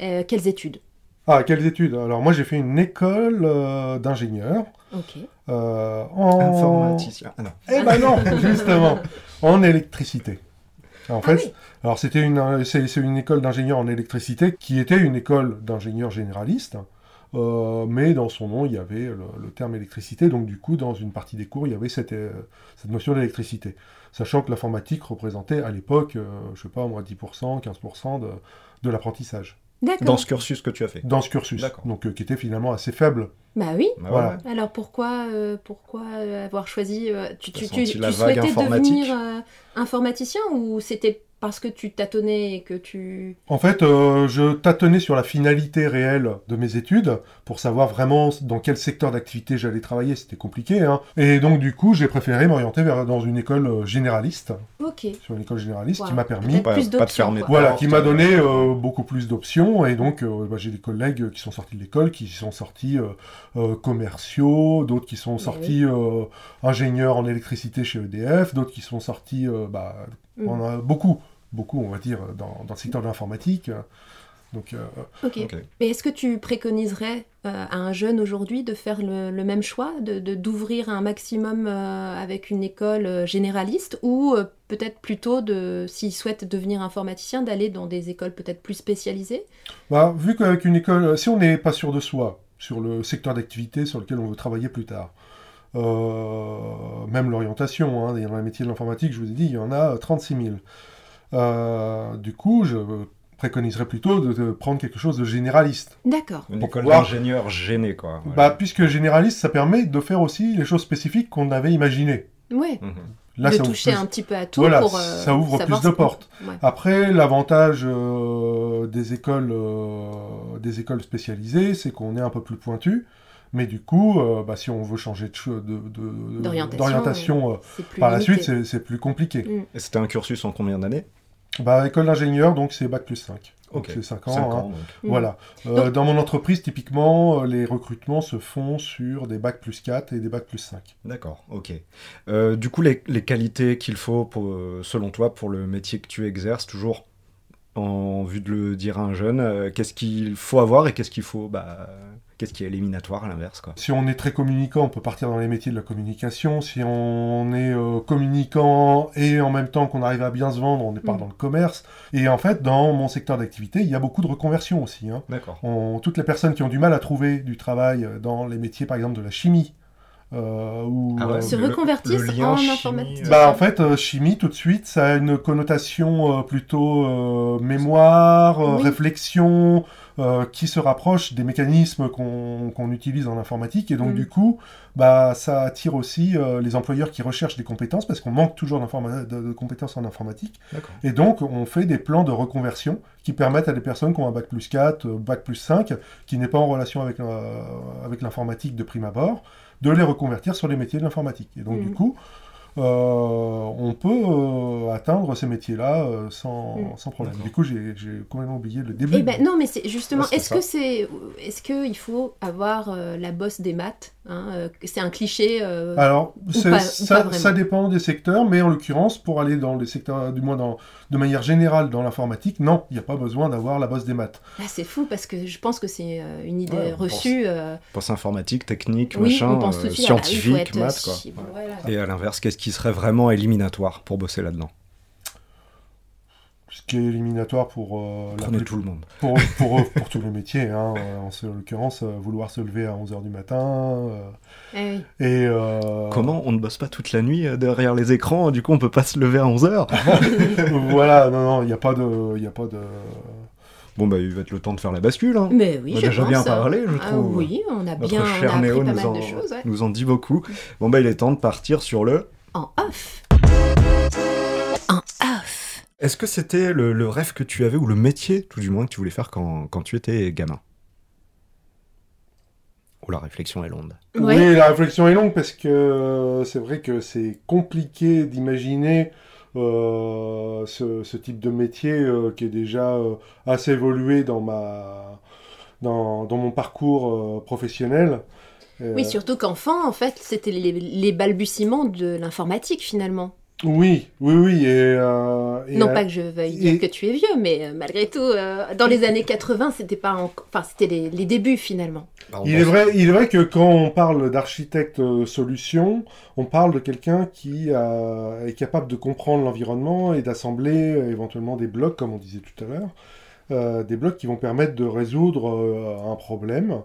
Euh, Quelles études? Ah, quelles études? Alors moi j'ai fait une école euh, d'ingénieur. Ok. euh, en... Informaticien. Ah non. Eh ben non, justement, en électricité. En fait, Ah oui. alors c'était une, c'est, une école d'ingénieur en électricité qui était une école d'ingénieur généraliste, euh, mais dans son nom il y avait le, le terme électricité, donc du coup dans une partie des cours il y avait cette, euh, cette notion d'électricité, sachant que l'informatique représentait à l'époque, euh, je sais pas moi, 10%, 15% de, de l'apprentissage. Dans ce cursus que tu as fait. dans ce cursus, donc euh, qui était finalement assez faible. Bah oui. Bah Voilà. ouais. Alors pourquoi, euh, pourquoi euh, avoir choisi euh, Tu, tu, tu, souhaitais devenir euh, informaticien ou c'était parce que tu tâtonnais et que tu... En fait, euh, je tâtonnais sur la finalité réelle de mes études pour savoir vraiment dans quel secteur d'activité j'allais travailler. C'était compliqué, hein. Et donc, du coup, j'ai préféré m'orienter vers dans une école euh, généraliste, Ok. sur une école généraliste Wow. qui m'a permis, Pas- plus pas de fermer quoi. voilà, qui m'a euh, donné euh, beaucoup plus d'options. Et donc, euh, bah, j'ai des collègues qui sont sortis de l'école, qui sont sortis euh, euh, commerciaux, d'autres qui sont Mais sortis euh, ingénieurs en électricité chez EDF, d'autres qui sont sortis, euh, bah, Mm. on a beaucoup, beaucoup, on va dire, dans, dans le secteur de l'informatique. Donc, euh, Ok. Ok. Mais est-ce que tu préconiserais euh, à un jeune aujourd'hui de faire le, le même choix, de de- d'ouvrir un maximum euh, avec une école généraliste ou euh, peut-être plutôt, de, s'il souhaite devenir informaticien, d'aller dans des écoles peut-être plus spécialisées? Bah, vu qu'avec une école, si on n'est pas sûr de soi, sur le secteur d'activité sur lequel on veut travailler plus tard, euh, même l'orientation, hein, dans les métiers de l'informatique, je vous ai dit, il y en a 36 000. Euh, du coup, je préconiserais plutôt de, de prendre quelque chose de généraliste. D'accord. Une Pour école pouvoir- d'ingénieur gêné, quoi. Voilà. Bah, puisque généraliste, ça permet de faire aussi les choses spécifiques qu'on avait imaginées. Ouais. Mhm. Là, de ça ouvre toucher plus- un petit peu à tout Voilà, pour euh, ça ouvre plus de portes. Ouais. Après, l'avantage euh, des écoles, euh, des écoles spécialisées, c'est qu'on est un peu plus pointu. Mais du coup, euh, bah, si on veut changer de, de- de- D'orientation, d'orientation, euh, par la suite, c'est- plus compliqué. Mm. Et c'était un cursus en combien d'années? Bah, école d'ingénieur, donc c'est bac plus 5. Donc Ok. c'est 5 ans. 5 hein. donc. Mm. Voilà. Euh, Donc- dans mon entreprise, typiquement, les recrutements se font sur des bac plus 4 et des bac plus 5. D'accord, ok. Euh, du coup, les, les qualités qu'il faut, pour, selon toi, pour le métier que tu exerces, toujours en vue de le dire à un jeune, euh, qu'est-ce qu'il faut avoir et qu'est-ce qu'il faut, bah, qu'est-ce qui est éliminatoire à l'inverse, quoi. Si on est très communicant, on peut partir dans les métiers de la communication. Si on est euh, communicant et en même temps qu'on arrive à bien se vendre, on est pas Mm. dans le commerce. Et en fait, dans mon secteur d'activité, il y a beaucoup de reconversions aussi. hein. D'accord. On- toutes les personnes qui ont du mal à trouver du travail euh, dans les métiers, par exemple, de la chimie, euh, ou, Ah ouais, euh, Se reconvertissent le lien en chimie, informatique. euh, bah, en fait, euh, chimie, tout de suite, ça a une connotation euh, plutôt euh, mémoire, euh, Oui. réflexion, euh, qui se rapproche des mécanismes qu'on qu'on utilise en informatique. Et donc, Mm. du coup, bah, ça attire aussi euh, les employeurs qui recherchent des compétences, parce qu'on manque toujours de, de compétences en informatique. Et donc, on fait des plans de reconversion qui permettent à des personnes qui ont un bac plus 4, euh, bac plus 5, qui n'est pas en relation avec, euh, avec l'informatique de prime abord, de les reconvertir sur les métiers de l'informatique. Et donc, du coup, euh, on peut euh, atteindre ces métiers-là euh, sans, Mhm. sans problème. Du coup, j'ai complètement oublié le début. Eh ben non, mais c'est justement. Est-ce que c'est, est-ce que il faut avoir euh, la bosse des maths hein, euh, C'est un cliché. euh, Alors, c'est- pas- ou ça, pas vraiment. ça dépend des secteurs, mais en l'occurrence, pour aller dans les secteurs, du moins dans, de manière générale dans l'informatique, non, il n'y a pas besoin d'avoir la bosse des maths. Là, c'est fou parce que je pense que c'est euh, une idée Ouais, reçue. euh, Pense informatique, technique, oui, machin, euh, ah oui, scientifique, maths, quoi. si- bon, voilà. Et à l'inverse, qu'est-ce qui serait vraiment éliminatoire pour bosser là-dedans? Ce qui est éliminatoire pour, euh, la Prenez plus- tout le monde. pour, *laughs* pour, pour tous les métiers. Hein. En ce- en l'occurrence, euh, vouloir se lever à 11h du matin. euh, Eh oui. et euh, Comment on ne bosse pas toute la nuit derrière les écrans Du coup, on peut pas se lever à 11h *laughs* Voilà, non, non, il n'y a pas de... il a pas de... Bon, bah, il va être le temps de faire la bascule. Hein. Mais oui, On a je déjà pense. bien parlé, je Ah trouve. oui, on a Notre bien on a cher appris Néo pas nous mal en, de choses. ouais. nous en dit beaucoup. Bon, bah, il est temps de partir sur le. En off. Est-ce que c'était le, le rêve que tu avais, ou le métier, tout du moins, que tu voulais faire quand, quand tu étais gamin? Oh, la réflexion est longue. Ouais. Oui, la réflexion est longue parce que euh, c'est vrai que c'est compliqué d'imaginer euh, ce, ce type de métier euh, qui est déjà euh, assez évolué dans, ma, dans, dans mon parcours euh, professionnel. Euh, Oui, surtout qu'enfant, en fait, c'était les, les balbutiements de l'informatique finalement. Oui, oui, oui. Et, euh, et, non euh, pas que je veuille dire et- que tu es vieux, mais euh, malgré tout, euh, dans les années 80, c'était pas, en- enfin, c'était les, les débuts finalement. Bah, Il est, vrai, il est vrai que quand on parle d'architecte solution, on parle de quelqu'un qui euh, est capable de comprendre l'environnement et d'assembler éventuellement des blocs, comme on disait tout à l'heure, euh, des blocs qui vont permettre de résoudre euh, un problème.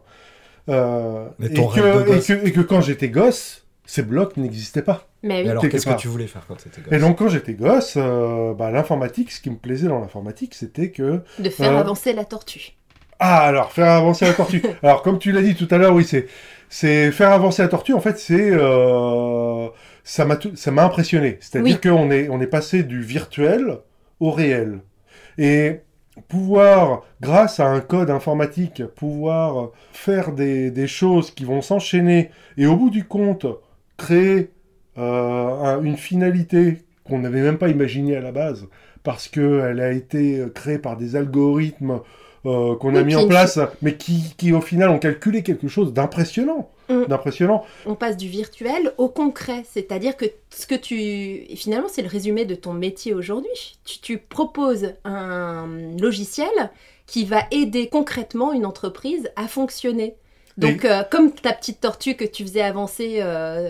Euh, que, que, et que quand j'étais gosse, ces blocs n'existaient pas. Mais oui. alors, qu'est-ce que tu voulais faire quand t'étais gosse Et donc quand j'étais gosse, euh, bah, l'informatique, ce qui me plaisait dans l'informatique, c'était que de faire Euh, avancer la tortue. Ah, alors, faire avancer la tortue. *laughs* alors, comme tu l'as dit tout à l'heure, oui, c'est, c'est faire avancer la tortue. En fait, c'est, euh, ça m'a, tout- ça m'a impressionné. C'est-à-dire Oui. qu'on est, on est passé du virtuel au réel. Et pouvoir, grâce à un code informatique, pouvoir faire des, des choses qui vont s'enchaîner et au bout du compte, créer euh, un- une finalité qu'on n'avait même pas imaginée à la base, parce qu'elle a été créée par des algorithmes euh, qu'on a Oui, mis en une place, mais qui, qui au final ont calculé quelque chose d'impressionnant. Mm. D'impressionnant. On passe du virtuel au concret, c'est-à-dire que ce que tu... finalement, c'est le résumé de ton métier aujourd'hui. Tu, tu proposes un logiciel qui va aider concrètement une entreprise à fonctionner. Donc, euh, comme ta petite tortue que tu faisais avancer euh,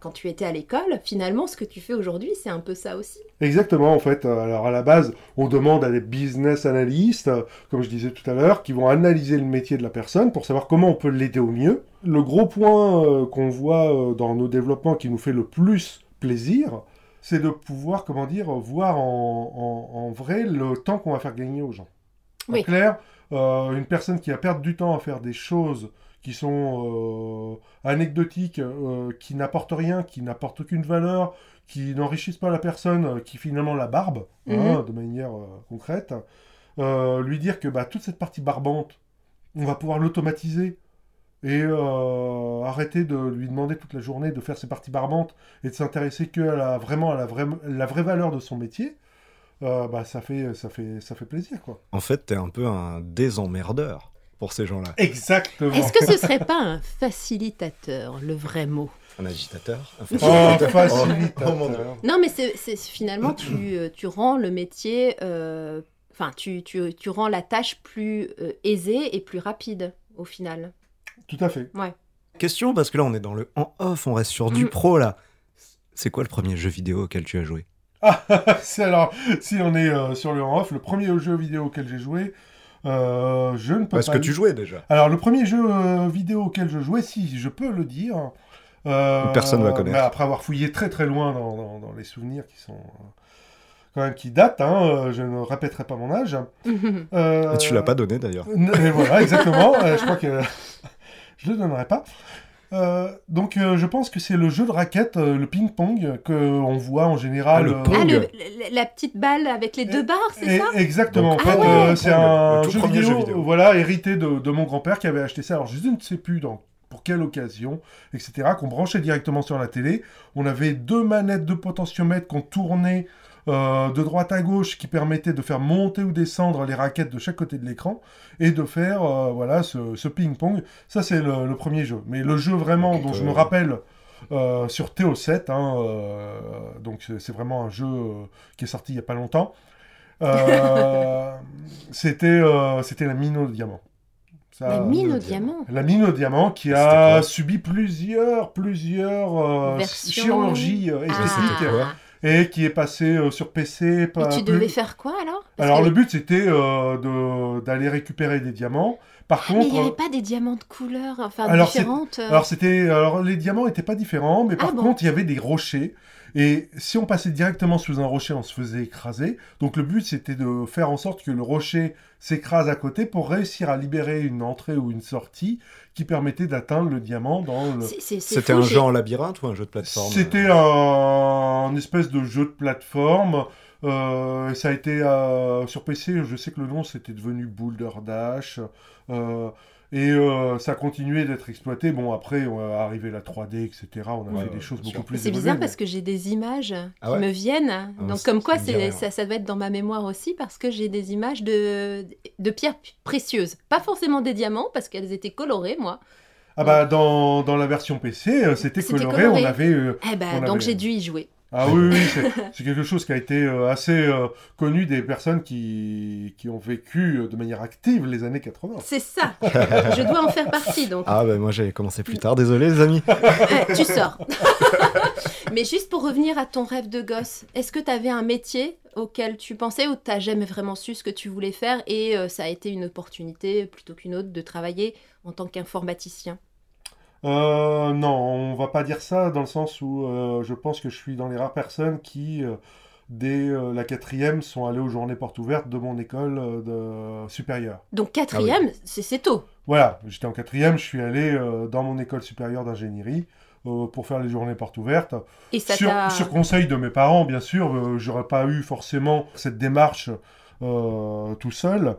quand tu étais à l'école, finalement, ce que tu fais aujourd'hui, c'est un peu ça aussi. Exactement, en fait. Alors, à la base, on demande à des business analystes, euh, comme je disais tout à l'heure, qui vont analyser le métier de la personne pour savoir comment on peut l'aider au mieux. Le gros point euh, qu'on voit euh, dans nos développements qui nous fait le plus plaisir, c'est de pouvoir, comment dire, voir en, en- en vrai le temps qu'on va faire gagner aux gens. En Oui. clair, euh, une personne qui va perdre du temps à faire des choses qui sont euh, anecdotiques, euh, qui n'apportent rien, qui n'apportent aucune valeur, qui n'enrichissent pas la personne, euh, qui finalement la barbe, hein, de manière euh, concrète, euh, lui dire que bah, toute cette partie barbante, on va pouvoir l'automatiser et euh, arrêter de lui demander toute la journée de faire ses parties barbantes et de s'intéresser que à la, vraiment à la vraie, la vraie valeur de son métier, euh, bah, ça, fait, ça, fait, ça fait plaisir. quoi. En fait, t'es un peu un désemmerdeur pour ces gens-là. Exactement. Est-ce que ce serait pas un facilitateur, le vrai mot? Un agitateur? Un Oh, facilitateur. Oh, Dieu. Non, mais c'est finalement, tu, euh, tu rends le métier, euh, enfin, tu, tu, tu rends la tâche plus euh, aisée et plus rapide, au final. Tout à fait. Question, parce que là, on est dans le en-off, on reste sur du Mm. pro, là. C'est quoi le premier jeu vidéo auquel tu as joué? Ah, *laughs* c'est alors, si on est euh, sur le en-off, le premier jeu vidéo auquel j'ai joué, euh, je ne peux Parce pas... que le- tu jouais déjà. Alors, le premier jeu euh, vidéo auquel je jouais, si je peux le dire, Euh, Personne va connaître. après avoir fouillé très très loin dans, dans- dans les souvenirs qui sont quand même qui datent, hein, je ne répéterai pas mon âge. *laughs* Euh, tu l'as pas donné d'ailleurs. Voilà, exactement. euh, je crois que *laughs* je le donnerai pas. Euh, donc, euh, je pense que c'est le jeu de raquette, euh, le ping-pong, que on voit en général. Ah, le euh, pong. Ah, le- le- la petite balle avec les deux barres, c'est ça? Exactement. Donc, en fait, ah ouais. euh, c'est un jeu premier vidéo, jeu vidéo. voilà, hérité de, de mon grand-père qui avait acheté ça. Alors, je ne sais plus dans pour quelle occasion, etc. Qu'on branchait directement sur la télé. On avait deux manettes de potentiomètre qu'on tournait euh, de droite à gauche qui permettaient de faire monter ou descendre les raquettes de chaque côté de l'écran et de faire euh, voilà ce, ce ping-pong. Ça, c'est le, le premier jeu. Mais le jeu vraiment dont je me rappelle euh, sur TO7, hein, euh, donc c'est vraiment un jeu qui est sorti il n'y a pas longtemps. Euh, *laughs* c'était euh, c'était la mine au diamant. Ça, La mine au diamant. diamant. la mine au diamant qui a subi plusieurs, plusieurs euh, chirurgies Ah. Et qui est passé euh, sur PC. Et tu plus- devais faire quoi alors? Parce Alors que- le but c'était euh, de- d'aller récupérer des diamants. Par Mais il contre, n'y avait pas des diamants de couleurs, enfin Alors, différentes. euh. alors c'était, alors les diamants étaient pas différents, mais par Ah bon? contre il y avait des rochers. Et si on passait directement sous un rocher, on se faisait écraser. Donc le but c'était de faire en sorte que le rocher s'écrase à côté pour réussir à libérer une entrée ou une sortie qui permettait d'atteindre le diamant dans le. C'était un jeu en labyrinthe ou un jeu de plateforme C'était un, un espèce de jeu de plateforme. Euh, ça a été euh, sur PC, je sais que le nom c'était devenu Boulder Dash. Euh, et euh, ça a continué d'être exploité. Bon, après, on est arrivé la 3D, etc. On a Ouais, fait des choses beaucoup plus C'est bizarre mais- parce que j'ai des images Ah qui me viennent. Donc ça- comme quoi, ça ça, ça doit être dans ma mémoire aussi parce que j'ai des images de, de pierres précieuses. Pas forcément des diamants parce qu'elles étaient colorées, moi. Ah bah, dans, dans la version PC, euh, c'était coloré. coloré. On avait... euh, Eh ben, On donc avait- j'ai dû y jouer. Ah oui, oui, c'est- *laughs* c'est quelque chose qui a été euh, assez euh, connu des personnes qui, qui ont vécu euh, de manière active les années 80. C'est ça. Je dois en faire partie donc. Ah bah moi j'avais commencé plus tard, désolé les amis. Tu sors. *laughs* Mais juste pour revenir à ton rêve de gosse, est-ce que tu avais un métier auquel tu pensais ou t'as jamais vraiment su ce que tu voulais faire et euh, ça a été une opportunité plutôt qu'une autre de travailler en tant qu'informaticien? Euh, non, on va pas dire ça dans le sens où euh, je pense que je suis dans les rares personnes qui, euh, dès euh, la quatrième, sont allées aux journées portes ouvertes de mon école euh, de supérieure. Donc quatrième, c'est c'est tôt. Voilà, j'étais en quatrième, je suis allé euh, dans mon école supérieure d'ingénierie euh, pour faire les journées portes ouvertes. Et ça Sur, t'a... sur conseil de mes parents, bien sûr, euh, j'aurais pas eu forcément cette démarche euh, tout seul,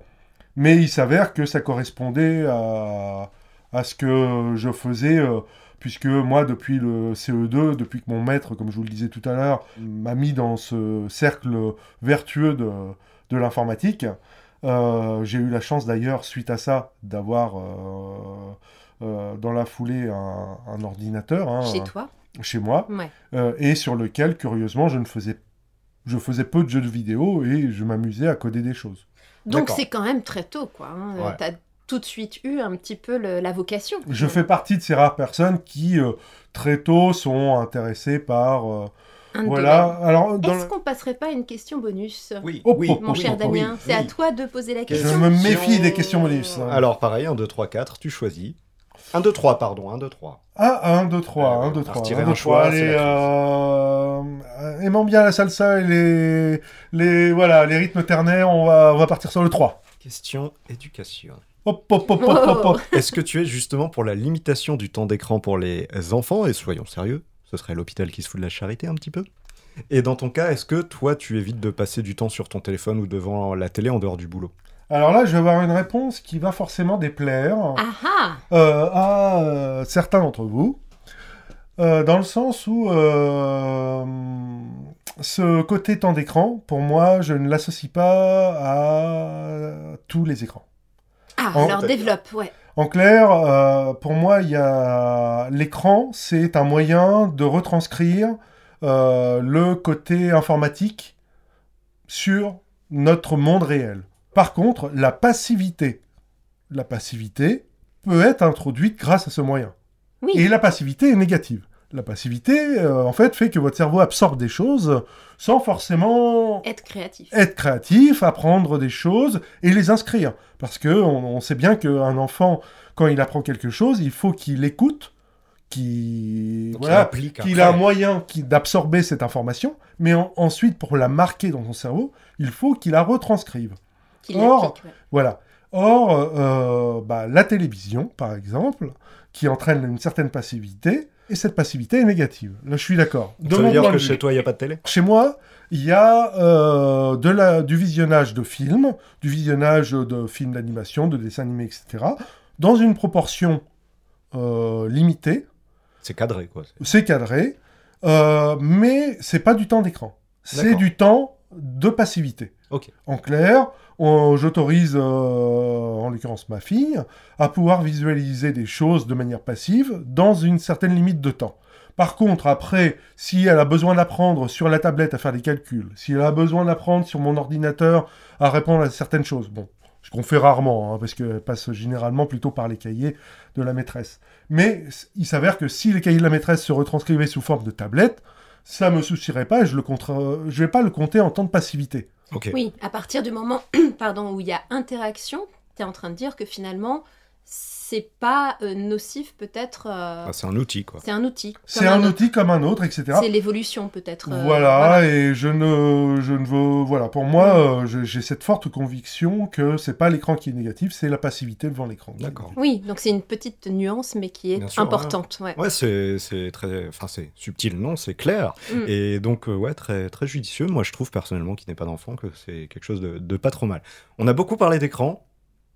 mais il s'avère que ça correspondait à, à ce que je faisais, euh, puisque moi, depuis le CE2, depuis que mon maître, comme je vous le disais tout à l'heure, m'a mis dans ce cercle vertueux de, de l'informatique, euh, j'ai eu la chance d'ailleurs, suite à ça, d'avoir euh, euh, dans la foulée un, un ordinateur. hein, Chez toi? chez moi Ouais. euh, et sur lequel, curieusement, je ne faisais, je faisais peu de jeux de vidéo et je m'amusais à coder des choses. Donc c'est quand même très tôt, quoi. hein. Ouais. Tout de suite eu un petit peu le- la vocation. Je fais partie de ces rares personnes qui, euh, très tôt, sont intéressées par... euh, Un voilà. Alors, Est-ce le- qu'on passerait pas à une question bonus? Oui, Oh, oui, oh, Mon oui, cher oh, Damien, oui, c'est à toi de poser la je question. me méfie des questions bonus. hein. Alors pareil, 1, 2, 3, 4, tu choisis. 1, 2, 3, pardon, 1, 2, 3. Ah, 1, 2, 3, Euh, 1, 2, on 3. va retirer 1, un 2, 3. choix, Allez, la euh, aimant bien la salsa et les, les, voilà, les rythmes ternaires, on va, on va partir sur le 3. Question éducation. Hop, hop, hop, hop, hop, hop. Est-ce que tu es justement pour la limitation du temps d'écran pour les enfants Et soyons sérieux, ce serait l'hôpital qui se fout de la charité un petit peu? Et dans ton cas, est-ce que toi, tu évites de passer du temps sur ton téléphone ou devant la télé en dehors du boulot? Alors là, je vais avoir une réponse qui va forcément déplaire. Euh, à euh, certains d'entre vous, euh, dans le sens où euh, ce côté temps d'écran, pour moi, je ne l'associe pas à tous les écrans. Ah, En- alors développe, ouais. En clair, euh, pour moi, il y a l'écran, c'est un moyen de retranscrire euh, le côté informatique sur notre monde réel. Par contre, la passivité, la passivité peut être introduite grâce à ce moyen. Oui. Et la passivité est négative. La passivité, euh, en fait, fait que votre cerveau absorbe des choses sans forcément Être créatif. être créatif, apprendre des choses et les inscrire. Parce que on, on sait bien qu'un enfant, quand il apprend quelque chose, il faut qu'il écoute, voilà, qu'il a un moyen d'absorber cette information, mais en- ensuite pour la marquer dans son cerveau, il faut qu'il la retranscrive. Or, ouais. Voilà. Or, euh, bah, la télévision, par exemple, qui entraîne une certaine passivité, et cette passivité est négative. Là, je suis d'accord. Ça veut dire que chez toi, il n'y a pas de télé? Chez moi, il y a euh, de la, du visionnage de films, du visionnage de films d'animation, de dessins animés, etc., dans une proportion euh, limitée. C'est cadré, quoi. C'est cadré, euh, mais c'est pas du temps d'écran. C'est du temps de passivité. En clair, j'autorise, euh, en l'occurrence ma fille, à pouvoir visualiser des choses de manière passive dans une certaine limite de temps. Par contre, après, si elle a besoin d'apprendre sur la tablette à faire des calculs, si elle a besoin d'apprendre sur mon ordinateur à répondre à certaines choses, bon, ce qu'on fait rarement, hein, parce qu'elle passe généralement plutôt par les cahiers de la maîtresse. Mais il s'avère que si les cahiers de la maîtresse se retranscrivaient sous forme de tablette, ça me soucierait pas et je le compterais- je vais pas le compter en temps de passivité. Oui, à partir du moment *clears throat* pardon, où il y a interaction, tu es en train de dire que finalement, c'est pas euh, nocif peut-être. euh, Ah, c'est un outil, quoi. c'est un outil. C'est un outil comme un autre, etc. C'est l'évolution peut-être. euh, voilà, et je ne, je ne veux, voilà, pour moi, euh, j'ai cette forte conviction que c'est pas l'écran qui est négatif, c'est la passivité devant l'écran. D'accord. Oui, donc c'est une petite nuance, mais qui est sûr, importante. ouais. Ouais, c'est c'est très, enfin c'est subtil, non, c'est clair, Mm. et donc euh, ouais, très très judicieux. Moi, je trouve personnellement, qui n'est pas d'enfant, que c'est quelque chose de, de pas trop mal. On a beaucoup parlé d'écran,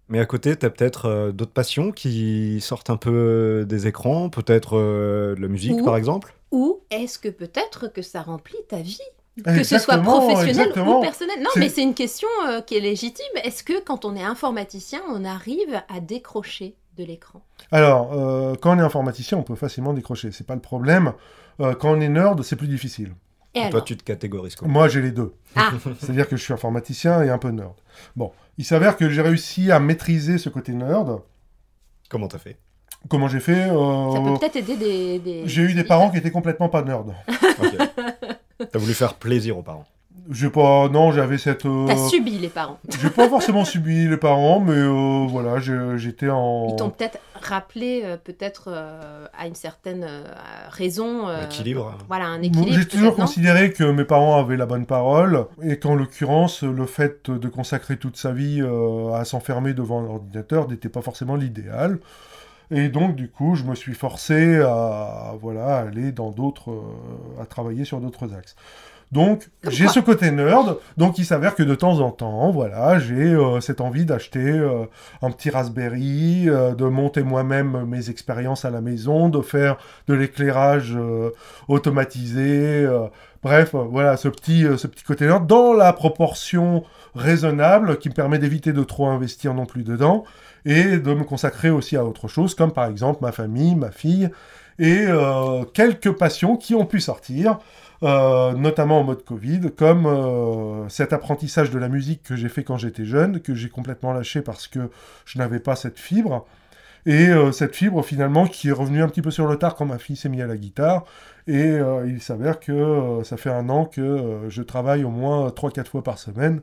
mais à côté, t'as peut-être euh, d'autres passions qui sortent un peu euh, des écrans, peut-être euh, de la musique, Ou- par exemple? Ou est-ce que peut-être que ça remplit ta vie? Que ce soit professionnel exactement. ou personnel. Non, mais c'est une question euh, qui est légitime. Est-ce que quand on est informaticien, on arrive à décrocher de l'écran? Alors, euh, quand on est informaticien, on peut facilement décrocher, c'est pas le problème. Euh, quand on est nerd, c'est plus difficile. Et Toi, tu te catégorises quoi Moi, j'ai les deux. Ah, *laughs* C'est-à-dire que je suis informaticien et un peu nerd. Bon, il s'avère que j'ai réussi à maîtriser ce côté nerd. Comment t'as fait? Comment j'ai fait euh, ça peut peut-être aider des. des- J'ai eu des parents qui étaient complètement pas nerds. Ok. T'as voulu faire plaisir aux parents. J'ai pas, non, j'avais cette. euh, T'as subi les parents. *laughs* J'ai pas forcément subi les parents, mais euh, voilà, j'étais en. Ils t'ont peut-être rappelé, euh, peut-être euh, à une certaine euh, raison. euh, Équilibre. Voilà, un équilibre. J'ai toujours considéré que mes parents avaient la bonne parole et qu'en l'occurrence, le fait de consacrer toute sa vie euh, à s'enfermer devant un ordinateur n'était pas forcément l'idéal. Et donc, du coup, je me suis forcé à voilà, aller dans d'autres, euh, à travailler sur d'autres axes. Donc, j'ai ce côté nerd, donc il s'avère que de temps en temps, voilà, j'ai euh, cette envie d'acheter euh, un petit Raspberry, euh, de monter moi-même mes expériences à la maison, de faire de l'éclairage euh, automatisé, euh, bref, voilà, ce petit, ce petit côté nerd, dans la proportion raisonnable qui me permet d'éviter de trop investir non plus dedans, et de me consacrer aussi à autre chose, comme par exemple ma famille, ma fille, et euh, quelques passions qui ont pu sortir, euh, notamment en mode Covid, comme euh, cet apprentissage de la musique que j'ai fait quand j'étais jeune, que j'ai complètement lâché parce que je n'avais pas cette fibre. Et euh, cette fibre, finalement, qui est revenue un petit peu sur le tard quand ma fille s'est mise à la guitare. Et euh, il s'avère que euh, ça fait un an que je travaille au moins 3-4 fois par semaine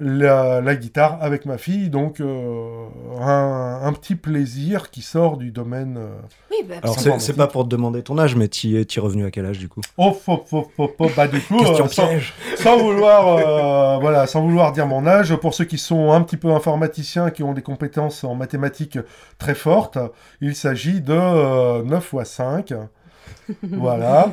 la, la guitare avec ma fille. Donc, euh, un, un petit plaisir qui sort du domaine... euh, Oui, bah, Alors, c'est pas pour te demander ton âge, mais t'y es, revenu à quel âge du coup? Oh, bah du coup, euh, sans, vouloir, euh, *laughs* voilà, sans vouloir dire mon âge, pour ceux qui sont un petit peu informaticiens, qui ont des compétences en mathématiques très fortes, il s'agit de euh, 9 fois 5. *laughs* voilà.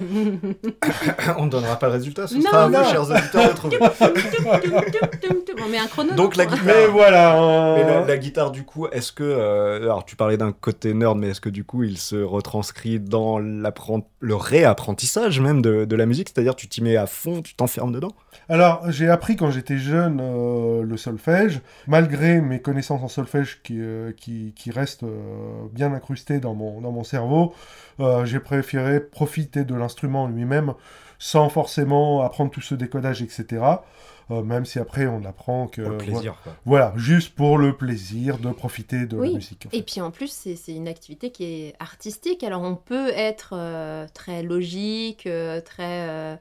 *coughs* On ne donnera pas le résultat, ce Non, sera à non. vous, chers auditeurs. *laughs* On met un chrono. Donc, la guitare. Mais voilà. euh, Mais la, la guitare, du coup, est-ce que. euh, alors, tu parlais d'un côté nerd, mais est-ce que du coup, il se retranscrit dans l'appren- le réapprentissage même de, de la musique? C'est-à-dire, tu t'y mets à fond, tu t'enfermes dedans? Alors, j'ai appris quand j'étais jeune euh, le solfège, malgré mes connaissances en solfège qui, euh, qui, qui restent euh, bien incrustées dans mon, dans mon cerveau, euh, j'ai préféré profiter de l'instrument lui-même sans forcément apprendre tout ce décodage, etc. Euh, même si après on apprend que... Pour le plaisir, quoi. Voilà, juste pour le plaisir de profiter de Oui, la musique. en Et puis en plus, c'est c'est une activité qui est artistique. Alors on peut être euh, très logique, euh, très,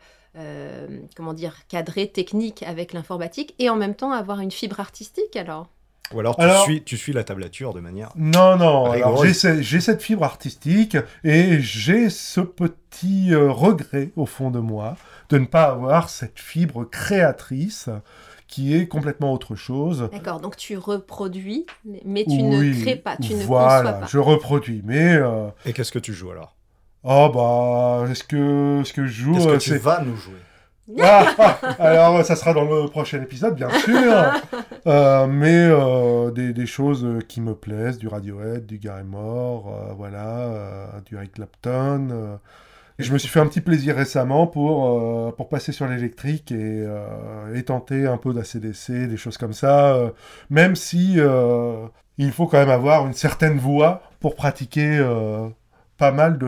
comment dire, cadré, technique avec l'informatique, et en même temps avoir une fibre artistique. Alors, Ou alors tu, Alors- suis, tu suis la tablature de manière. Non, non, j'ai ce- j'ai cette fibre artistique et j'ai ce petit euh, regret au fond de moi de ne pas avoir cette fibre créatrice qui est complètement autre chose. D'accord, donc tu reproduis, mais tu Oui, ne crées pas, tu ne voilà, conçois pas. je reproduis. Mais, euh, Et qu'est-ce que tu joues alors? oh bah, est-ce que, ce que je joue, Qu'est-ce que euh, tu c'est... vas nous jouer? Ah, alors, ça sera dans le prochain épisode, bien sûr. *laughs* Euh, mais euh, des, des choses qui me plaisent, du Radiohead, du Gary Moore, euh, voilà, euh, du Eric Clapton. euh. Et je me suis fait un petit plaisir récemment pour, euh, pour passer sur l'électrique et, euh, et tenter un peu d'ACDC, des choses comme ça. euh, même si euh, il faut quand même avoir une certaine voix pour pratiquer euh, pas mal de,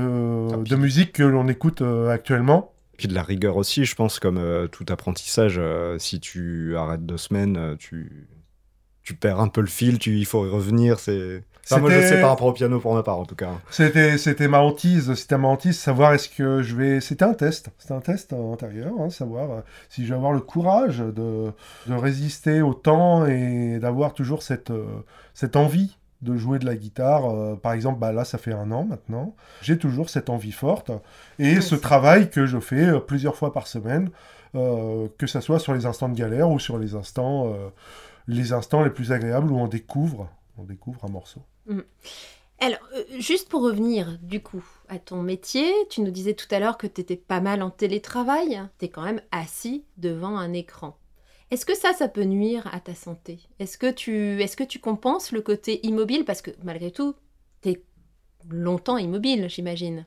Ah, de musique que l'on écoute euh, actuellement. Puis de la rigueur aussi, je pense, comme euh, tout apprentissage. euh, si tu arrêtes deux semaines, euh, tu, tu perds un peu le fil, tu, il faut y revenir. C'est... Enfin, moi, je sais par rapport au piano pour ma part, en tout cas. C'était, c'était ma hantise, c'était ma hantise, savoir est-ce que je vais. C'était un test, c'était un test intérieur, hein, savoir euh, si je vais avoir le courage de, de résister au temps et d'avoir toujours cette, euh, cette envie de jouer de la guitare. Euh, par exemple, bah là, ça fait un an maintenant. J'ai toujours cette envie forte et ce travail que je fais euh, plusieurs fois par semaine, euh, que ça soit sur les instants de galère ou sur les instants, les instants les plus agréables où on découvre, on découvre un morceau. Alors, euh, juste pour revenir du coup à ton métier, tu nous disais tout à l'heure que tu étais pas mal en télétravail. Tu es quand même assis devant un écran. Est-ce que ça, ça peut nuire à ta santé? Est-ce que, tu, est que tu compenses le côté immobile? Parce que malgré tout, tu es longtemps immobile, j'imagine.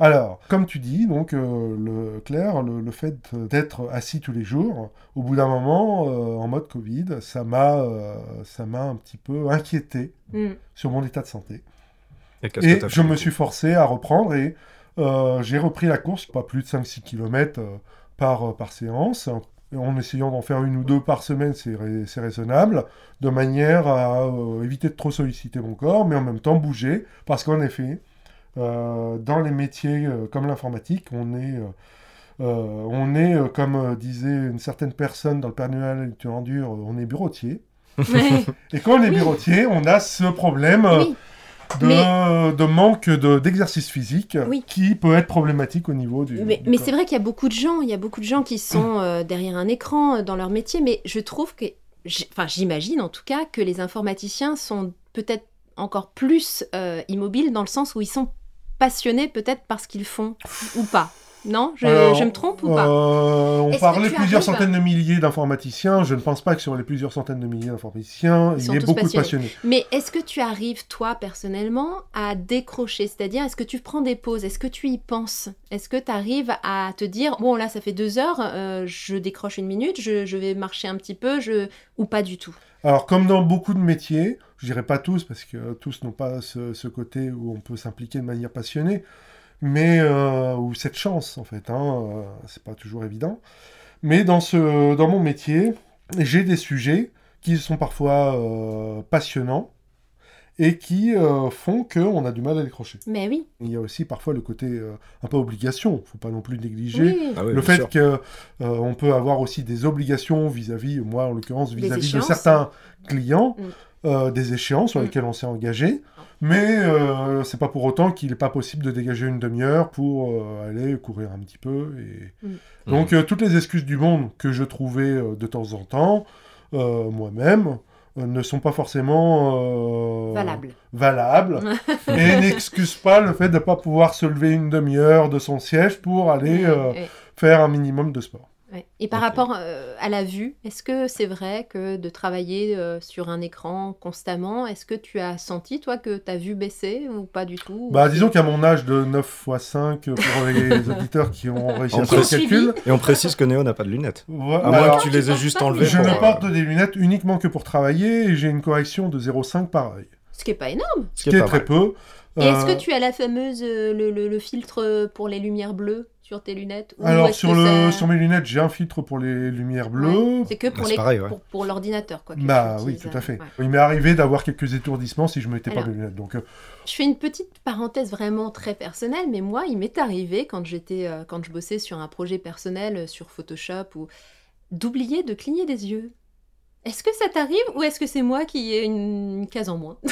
Alors, comme tu dis, donc euh, le, Claire, le, le fait d'être assis tous les jours, au bout d'un moment, euh, en mode Covid, ça m'a, euh, ça m'a un petit peu inquiété Hmm. sur mon état de santé. Et, que je me suis forcé à reprendre et euh, j'ai repris la course, pas plus de 5-6 km par, euh, par séance. En essayant d'en faire une ou deux par semaine, c'est rai- c'est raisonnable, de manière à euh, éviter de trop solliciter mon corps, mais en même temps bouger, parce qu'en effet, euh, dans les métiers euh, comme l'informatique, on est, on est comme disait une certaine personne dans le Père Noël du Endure, on est bureautier. Ouais, *laughs* Et quand on est bureautier, on a ce problème oui, de, de manque de- d'exercice physique Oui. qui peut être problématique au niveau du. mais, c'est vrai qu'il y a beaucoup de gens, il y a beaucoup de gens qui sont *clears throat* euh, derrière un écran euh, dans leur métier, mais je trouve que, enfin j'imagine en tout cas que les informaticiens sont peut-être encore plus euh, immobiles dans le sens où ils sont passionnés peut-être par ce qu'ils font ou pas. Non, je, Alors, je me trompe ou pas euh, On parlait plusieurs centaines de milliers d'informaticiens. Je ne pense pas que sur les plusieurs centaines de milliers d'informaticiens, il y ait beaucoup passionnés. de passionnés. Mais est-ce que tu arrives, toi, personnellement, à décrocher? C'est-à-dire, est-ce que tu prends des pauses? Est-ce que tu y penses? Est-ce que tu arrives à te dire, bon, là, ça fait deux heures, euh, je décroche une minute, je, je vais marcher un petit peu, je... ou pas du tout? Alors, comme dans beaucoup de métiers, je dirais pas tous, parce que tous n'ont pas ce, ce côté où on peut s'impliquer de manière passionnée, mais euh, ou cette chance, en fait. Hein, euh, c'est pas toujours évident. Mais dans, ce, dans mon métier, j'ai des sujets qui sont parfois euh, passionnants et qui euh, font qu'on a du mal à décrocher. Mais oui. Il y a aussi parfois le côté euh, un peu obligation, faut pas non plus négliger. oui. Ah oui, Le fait sûr. que euh, on peut avoir aussi des obligations vis-à-vis, moi en l'occurrence, vis-à-vis de certains clients, Mm. euh, des échéances sur Mm. lesquelles on s'est engagé, mais euh, c'est pas pour autant qu'il n'est pas possible de dégager une demi-heure pour euh, aller courir un petit peu. Et... Mm. Donc euh, toutes les excuses du monde que je trouvais euh, de temps en temps, euh, moi-même, euh, ne sont pas forcément euh, Valable. valables *laughs* et n'excusent pas le fait de ne pas pouvoir se lever une demi-heure de son siège pour aller euh, faire un minimum de sport. Ouais. Et par rapport euh, à la vue, est-ce que c'est vrai que de travailler euh, sur un écran constamment, est-ce que tu as senti, toi, que ta vue baissait ou pas du tout Bah, Ou disons qu'à mon âge de 9 x 5, pour les *laughs* auditeurs qui ont réussi à faire calcul, Et on précise que Néo n'a pas de lunettes. voilà. À moins Alors, que tu les aies juste enlevées. je pour, ne euh, porte des lunettes uniquement que pour travailler et j'ai une correction de 0,5 par œil, Ce qui est pas énorme. Ce qui est pas très mal. peu. Et est-ce que tu as la fameuse, le, le- le filtre pour les lumières bleues? Sur tes lunettes Ou Alors sur, que le, ça- sur mes lunettes, j'ai un filtre pour les lumières bleues. Ouais, C'est que pour Bah, c'est les- pareil, ouais. pour, pour l'ordinateur, quoi. que Bah oui, tout à fait. ouais. Il m'est arrivé d'avoir quelques étourdissements si je ne mettais pas mes lunettes. Donc, euh, Je fais une petite parenthèse vraiment très personnelle, mais moi, il m'est arrivé quand j'étais, euh, quand je bossais sur un projet personnel euh, sur Photoshop ou d'oublier de cligner des yeux. Est-ce que ça t'arrive ou est-ce que c'est moi qui ai une case en moins? *laughs*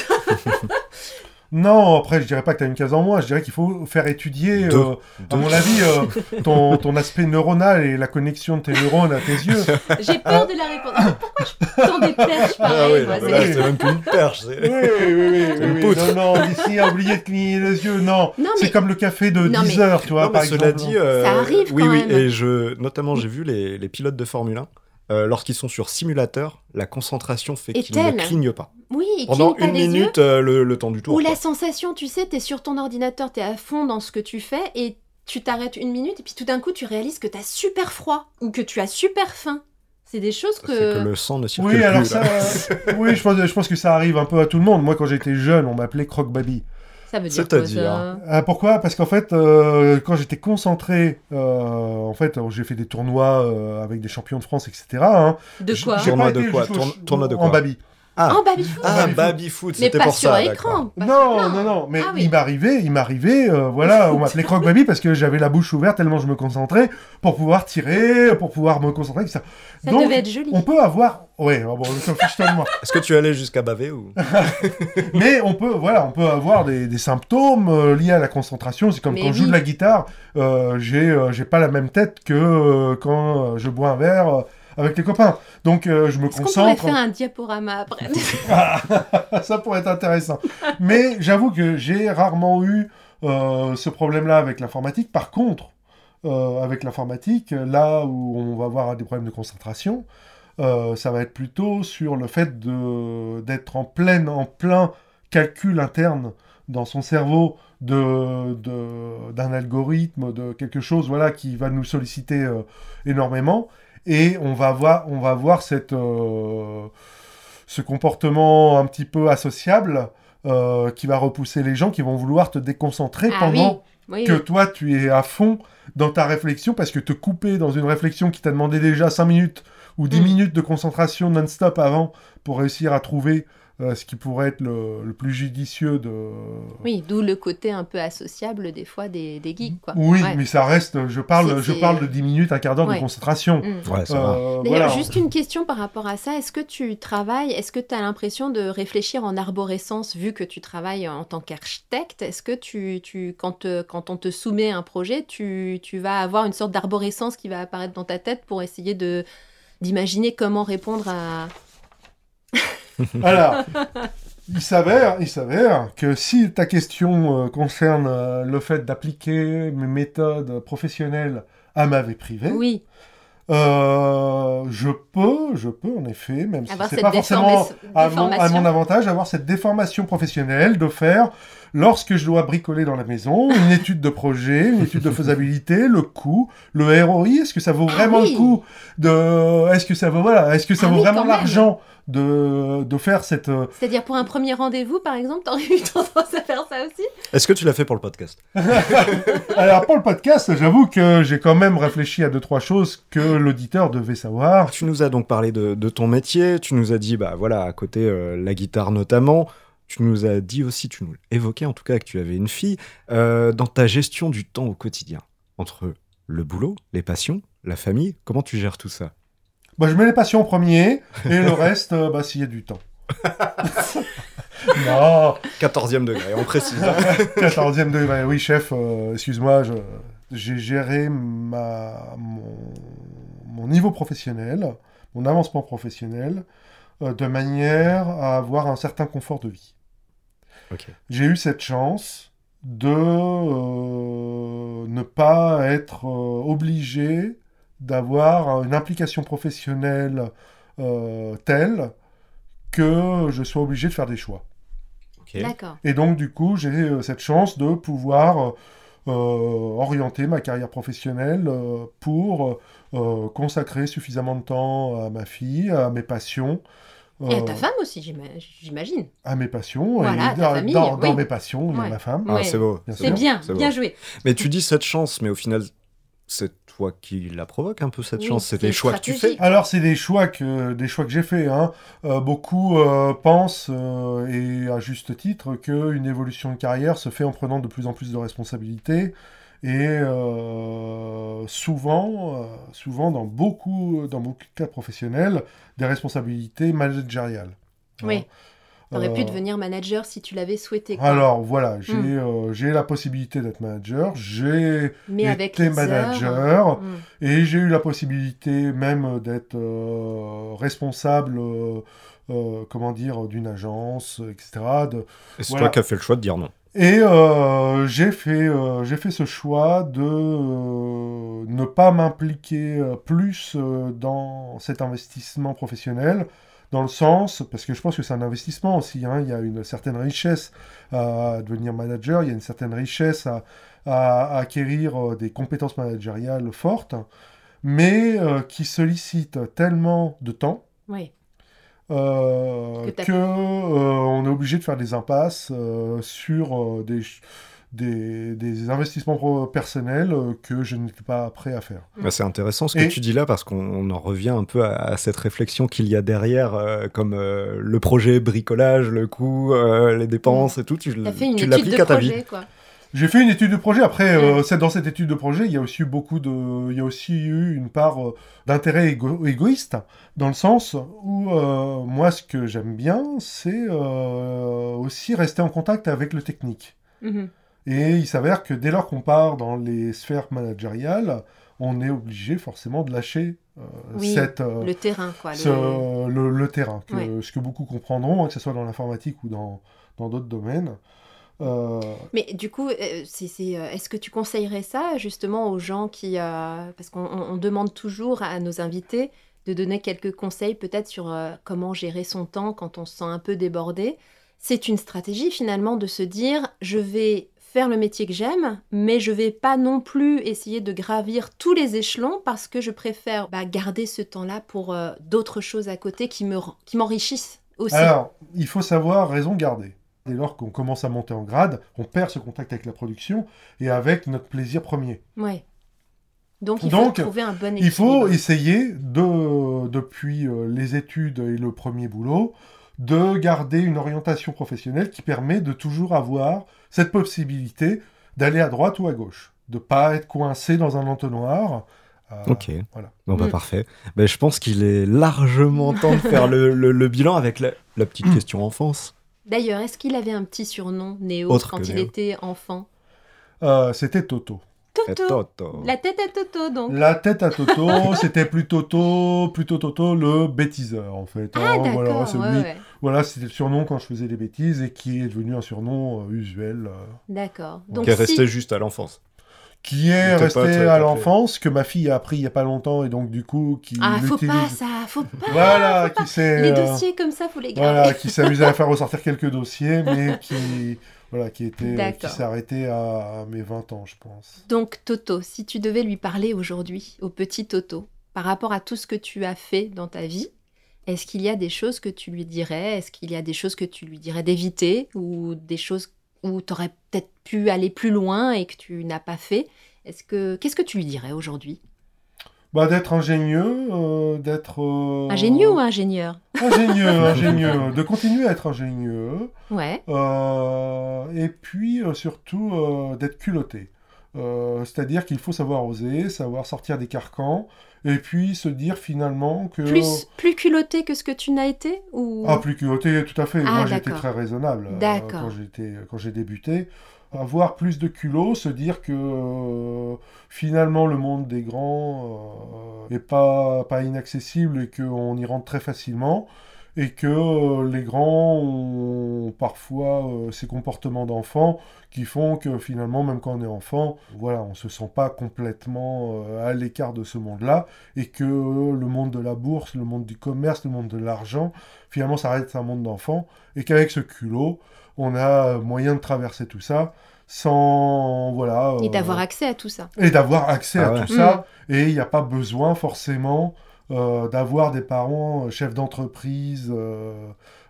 Non, après, je dirais pas que tu as une case en moins. Je dirais qu'il faut faire étudier, Deux. euh, à mon avis, euh, ton, ton aspect neuronal et la connexion de tes neurones à tes yeux. *laughs* J'ai peur de la réponse. Mais Pourquoi je tends des perches Ah pareil oui, c'est- mais là, c'est même plus une perche. Oui, oui, oui, oui, Une oui. Non, non, d'ici à oublier de cligner les yeux, non. Non, C'est mais- comme le café de Non, 10 mais- heures, tu vois, Non, par mais cela exemple. dit, euh, Ça arrive oui, quand oui, même. et je, notamment, j'ai vu les, les pilotes de Formule 1. Euh, Lorsqu'ils sont sur simulateur, la concentration fait Et qu'ils ne clignent pas. Oui, il Pendant cligne pas une des minute, euh, le, le temps du tour. Ou la sensation, tu sais, t'es sur ton ordinateur, t'es à fond dans ce que tu fais et tu t'arrêtes une minute et puis tout d'un coup tu réalises que t'as super froid ou que tu as super faim. C'est des choses C'est que que... le sang ne circule Oui, alors ça, là. *laughs* oui, je pense, je pense que ça arrive un peu à tout le monde. Moi, quand j'étais jeune, on m'appelait Croque Baby. Ça veut dire quoi C'est-à-dire ça Ah, pourquoi? Parce qu'en fait, euh, quand j'étais concentré, euh, en fait, j'ai fait des tournois euh, avec des champions de France, etc. hein. De quoi? Tournoi de quoi? Tourne- tournoi de En quoi? Baby. Ah, En baby-foot ah baby-foot. c'était pas pour sur ça. écran. pas Non, non, non, mais Ah oui. il m'arrivait, il m'arrivait, euh, voilà, on m'appelait Croque Baby parce que j'avais la bouche ouverte tellement je me concentrais pour pouvoir tirer, pour pouvoir me concentrer, etc. Ça Donc, devait être joli. on peut avoir, ouais, bon, on s'en fiche tellement. *laughs* Est-ce que tu allais jusqu'à baver ou? *laughs* Mais on peut, voilà, on peut avoir des, des symptômes euh, liés à la concentration. C'est comme Mais quand je joue de la guitare, euh, j'ai, euh, j'ai pas la même tête que euh, quand je bois un verre euh, avec les copains. Donc euh, je me Est-ce qu'on pourrait concentre. faire un diaporama après *laughs* *laughs* Ça pourrait être intéressant. Mais j'avoue que j'ai rarement eu euh, ce problème-là avec l'informatique. Par contre, euh, avec l'informatique, là où on va avoir des problèmes de concentration, ça va être plutôt sur le fait de d'être en plein, en plein calcul interne dans son cerveau de de- d'un algorithme, de quelque chose voilà qui va nous solliciter euh, énormément et on va voir on va voir cette euh, ce comportement un petit peu associable euh, qui va repousser les gens qui vont vouloir te déconcentrer Ah pendant Oui, que oui. toi tu es à fond dans ta réflexion parce que te couper dans une réflexion qui t'a demandé déjà 5 minutes ou 10 Mm. minutes de concentration non-stop avant pour réussir à trouver euh, ce qui pourrait être le, le plus judicieux de... Oui, d'où le côté un peu associable des fois des, des geeks, quoi. Oui, Ouais. mais ça reste, je parle, je parle de 10 minutes, un quart d'heure ouais. de concentration. Mm. Ouais, ça va. Euh, D'ailleurs, voilà. juste une question par rapport à ça. Est-ce que tu travailles, est-ce que tu as l'impression de réfléchir en arborescence, vu que tu travailles en tant qu'architecte? Est-ce que tu, tu quand, te- quand on te soumet un projet, tu, tu vas avoir une sorte d'arborescence qui va apparaître dans ta tête pour essayer de d'imaginer comment répondre à... *laughs* *laughs* Alors, il s'avère, il s'avère que si ta question euh, concerne euh, le fait d'appliquer mes méthodes professionnelles à ma vie privée, Oui, euh, je peux, je peux en effet, même si avoir c'est cette pas forcément à mon, à mon avantage, avoir cette déformation professionnelle de faire, lorsque je dois bricoler dans la maison, une étude de projet, une étude de faisabilité, le coût, le ROI, est-ce que ça vaut Ah vraiment oui. le coup de, est-ce que ça vaut, voilà, est-ce que ça Ah vaut oui, vraiment l'argent de, de faire cette, euh, C'est-à-dire pour un premier rendez-vous, par exemple, t'aurais eu tendance à faire ça aussi? Est-ce que tu l'as fait pour le podcast? *laughs* Alors pour le podcast, j'avoue que j'ai quand même réfléchi à deux trois choses que l'auditeur devait savoir. Tu nous as donc parlé de, de ton métier, tu nous as dit, bah voilà, à côté euh, la guitare notamment, tu nous as dit aussi, tu nous évoquais en tout cas que tu avais une fille, euh, dans ta gestion du temps au quotidien, entre le boulot, les passions, la famille, comment tu gères tout ça? Bah, je mets les passions en premier et le reste, euh, bah, s'il y a du temps. *laughs* non, 14e degré, on précise. *laughs* 14e degré. Oui, chef, euh, excuse-moi, j'ai géré ma, mon, mon niveau professionnel, mon avancement professionnel, euh, de manière à avoir un certain confort de vie. J'ai eu cette chance de euh, ne pas être euh, obligé d'avoir une implication professionnelle euh, telle que je sois obligé de faire des choix. Ok. D'accord. Et donc, du coup, j'ai euh, cette chance de pouvoir euh, orienter ma carrière professionnelle euh, pour euh, consacrer suffisamment de temps à ma fille, à mes passions. Et à euh, ta femme aussi, j'ima- j'imagine. à mes passions. Voilà, et ta dans, famille, dans- dans mes passions, Ouais. ma femme. Ah, Ouais. c'est beau. Bien C'est bien, bien joué. Mais tu dis cette chance, mais au final, c'est toi qui la provoque un peu cette Oui, chance, c'est des choix que tu fais. Alors, c'est des choix que, des choix que j'ai faits. Hein. Euh, beaucoup euh, pensent, euh, et à juste titre, qu'une évolution de carrière se fait en prenant de plus en plus de responsabilités et euh, souvent, euh, souvent dans beaucoup, dans beaucoup de cas professionnels, des responsabilités managériales. Oui. T'aurais pu Euh, devenir manager si tu l'avais souhaité. quoi. Alors voilà, j'ai Mm. euh, j'ai la possibilité d'être manager, j'ai été manager, heures, mm. et j'ai eu la possibilité même d'être euh, responsable, euh, euh, comment dire, d'une agence, etc. de- Et c'est Voilà. toi qui as fait le choix de dire non. Et euh, j'ai fait, euh, fait ce choix de euh, ne pas m'impliquer euh, plus dans cet investissement professionnel, dans le sens, parce que je pense que c'est un investissement aussi, hein, il y a une certaine richesse à devenir manager, il y a une certaine richesse à, acquérir des compétences managériales fortes, mais qui sollicitent tellement de temps Oui. Euh, Que euh, on est obligé de faire des impasses euh, sur euh, des, des, des investissements personnels euh, que je n'étais pas prêt à faire. Bah, c'est intéressant ce que Et- tu dis là parce qu'on on en revient un peu à, à cette réflexion qu'il y a derrière, euh, comme euh, le projet bricolage, le coût, euh, les dépenses et tout. Tu, T'as fait une tu étude l'appliques de à ta vie. projet, quoi. J'ai fait une étude de projet. Après, Mm. euh, dans cette étude de projet, il y a aussi eu beaucoup de, il y a aussi eu une part euh, d'intérêt égo- égoïste, dans le sens où euh, moi, ce que j'aime bien, c'est aussi rester en contact avec le technique. Mhm. Et il s'avère que dès lors qu'on part dans les sphères managériales, on est obligé forcément de lâcher euh, Oui, cette, euh, Le terrain, quoi. ce- le... le terrain, que, Ouais. ce que beaucoup comprendront, hein, que ce soit dans l'informatique ou dans dans d'autres domaines. Euh, Mais du coup, euh, c'est, c'est, euh, est-ce que tu conseillerais ça justement aux gens qui... euh, parce qu'on on- on demande toujours à nos invités de donner quelques conseils peut-être sur euh, comment gérer son temps quand on se sent un peu débordé? C'est une stratégie finalement de se dire, je vais faire le métier que j'aime, mais je vais pas non plus essayer de gravir tous les échelons parce que je préfère bah, garder ce temps-là pour euh, d'autres choses à côté qui, me, qui m'enrichissent aussi. Alors, il faut savoir raison garder. Dès lors qu'on commence à monter en grade, on perd ce contact avec la production et avec notre plaisir premier. Ouais. Donc il Donc, faut trouver un bon équilibre. Il faut essayer, de, depuis euh, les études et le premier boulot, de garder une orientation professionnelle qui permet de toujours avoir cette possibilité d'aller à droite ou à gauche, de pas être coincé dans un entonnoir. Euh, Ok. voilà. Bon bah Mm. parfait. Ben, je pense qu'il est largement temps de faire le, le- le bilan avec la, la petite Mm. question enfance. D'ailleurs, est-ce qu'il avait un petit surnom, Néo, Autre quand il Néo. était enfant? Euh, C'était Toto. Toto Toto. La tête à Toto, donc. La tête à Toto, *laughs* c'était plus Toto, plutôt Toto le bêtiseur en fait. Ah, hein. d'accord, voilà, c'est ouais, lui. ouais. Voilà, c'était le surnom quand je faisais des bêtises et qui est devenu un surnom euh, usuel, euh, D'accord. Donc, Qui est si- resté juste à l'enfance. Qui est resté pas à l'enfance, que ma fille a appris il y a pas longtemps et donc du coup qui Ah, faut pas ça, faut pas. Voilà, qui s'est Les euh, dossiers comme ça, faut les garder. voilà, qui *laughs* s'amusait à faire ressortir quelques dossiers, mais qui voilà, qui était, qui D'accord. s'est arrêté à, à mes 20 ans, je pense. Donc, Toto, si tu devais lui parler aujourd'hui, au petit Toto, par rapport à tout ce que tu as fait dans ta vie, est-ce qu'il y a des choses que tu lui dirais? Est-ce qu'il y a des choses que tu lui dirais d'éviter Ou des choses où tu aurais peut-être pu aller plus loin et que tu n'as pas fait Est-ce que Qu'est-ce que tu lui dirais aujourd'hui? Bah d'être ingénieux, euh, d'être euh, Ingénieux ou ingénieur? Ingénieux, *laughs* ingénieux, de continuer à être ingénieux. Ouais. Euh, et puis surtout d'être culotté. Euh, C'est-à-dire qu'il faut savoir oser, savoir sortir des carcans, et puis se dire finalement que... Plus, plus culotté que ce que tu n'as été ou... Ah, plus culotté, tout à fait. Ah, Moi, j'étais très raisonnable euh, quand j'étais quand j'ai débuté. Avoir plus de culot, se dire que euh, finalement le monde des grands euh, est pas pas inaccessible et qu'on y rentre très facilement et que euh, les grands ont parfois euh, ces comportements d'enfants qui font que finalement même quand on est enfant, voilà, on se sent pas complètement euh, à l'écart de ce monde-là et que euh, le monde de la bourse, le monde du commerce, le monde de l'argent, finalement ça reste un monde d'enfants et qu'avec ce culot, on a moyen de traverser tout ça sans voilà Et d'avoir accès à tout ça. et d'avoir accès Ah à ouais. tout ça et il n'y a pas besoin forcément d'avoir des parents euh, chefs d'entreprise euh,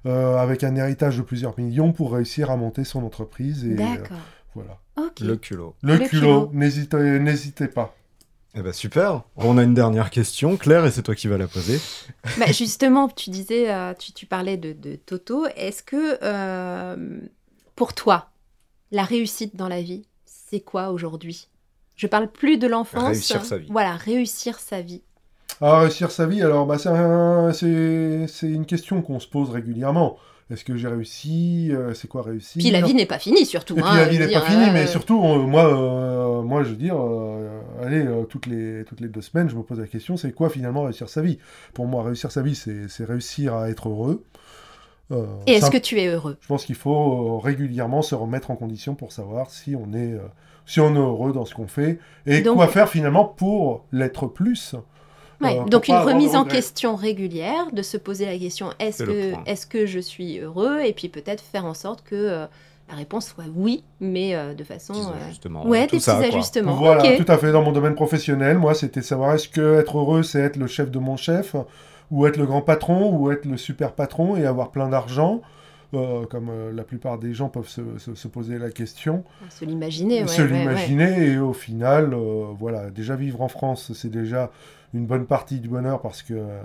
euh, avec un héritage de plusieurs millions pour réussir à monter son entreprise et euh, D'accord. voilà. Le culot. le, Le culot, culot. n'hésitez n'hésitez pas Eh ben super. On a une dernière question, Claire, et c'est toi qui vas la poser. Bah, justement, tu disais, euh, tu, tu parlais de, de Toto. Est-ce que euh, pour toi, la réussite dans la vie, c'est quoi aujourd'hui? Je parle plus de l'enfance. Réussir sa vie. Voilà, réussir sa vie. Ah, réussir sa vie, alors bah, c'est un- c'est c'est une question qu'on se pose régulièrement. Est-ce que j'ai réussi? Euh, C'est quoi réussir? Puis la vie n'est pas finie surtout. Et puis hein, la vie n'est pas finie, euh, mais surtout, euh, moi, euh, moi, je veux dire, euh, allez, toutes, les, toutes les deux semaines, je me pose la question, c'est quoi finalement réussir sa vie? Pour moi, réussir sa vie, c'est réussir à être heureux. Et est-ce que tu es heureux? Je pense qu'il faut régulièrement se remettre en condition pour savoir si on est, si on est heureux dans ce qu'on fait et Donc- quoi faire finalement pour l'être plus. Ouais, Euh, donc une remise en question régulière, de se poser la question est-ce que, est que je suis heureux Et puis peut-être faire en sorte que euh, la réponse soit oui, mais euh, de façon. Euh, ajustements, Ouais, des ça, petits quoi. ajustements. Voilà, tout à fait. Dans mon domaine professionnel, moi, c'était savoir est-ce que être heureux, c'est être le chef de mon chef, ou être le grand patron, ou être le super patron et avoir plein d'argent, euh, comme euh, la plupart des gens peuvent se, se- se poser la question, Se l'imaginer, ouais. se ouais, ouais. l'imaginer, et au final, euh, voilà, déjà vivre en France, c'est déjà une bonne partie du bonheur parce que euh,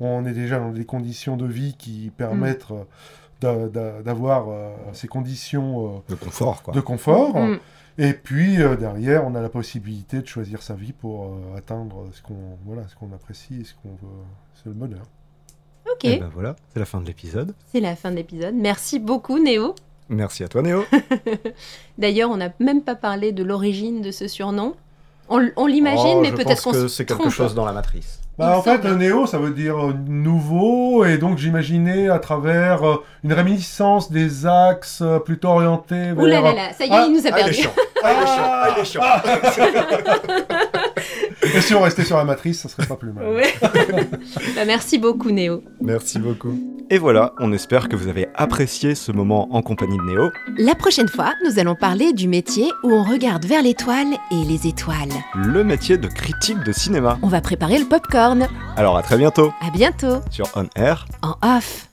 on est déjà dans des conditions de vie qui permettent euh, d'a- d'a- d'avoir euh, ces conditions euh, De confort, quoi. de confort. Mm. Et puis euh, derrière, on a la possibilité de choisir sa vie pour euh, atteindre ce qu'on voilà, ce qu'on apprécie et ce qu'on veut. C'est le bonheur. Ok, Et ben voilà, c'est la fin de l'épisode. c'est la fin de l'épisode. Merci beaucoup, Néo. Merci à toi, Néo. *laughs* D'ailleurs, on n'a même pas parlé de l'origine de ce surnom. On, l'imagine, Oh, mais peut-être qu'on que se c'est quelque trompe. chose dans la matrice. Bah, en fait, néo, ça veut dire euh, nouveau, et donc j'imaginais à travers euh, une réminiscence des axes euh, plutôt orientés vers. Ouh là là là, ça y est, Ah, il nous a Ah, il est perdu. chiant. Ah, il est chiant. Ah, il est chiant. *laughs* Et si on restait sur la matrice, ça serait pas plus mal. Ouais. *laughs* Bah, merci beaucoup, Néo. Merci beaucoup. Et voilà, on espère que vous avez apprécié ce moment en compagnie de Néo. La prochaine fois, nous allons parler du métier où on regarde vers l'étoile et les étoiles. le métier de critique de cinéma. On va préparer le popcorn. Alors à très bientôt À bientôt sur On Air. en off.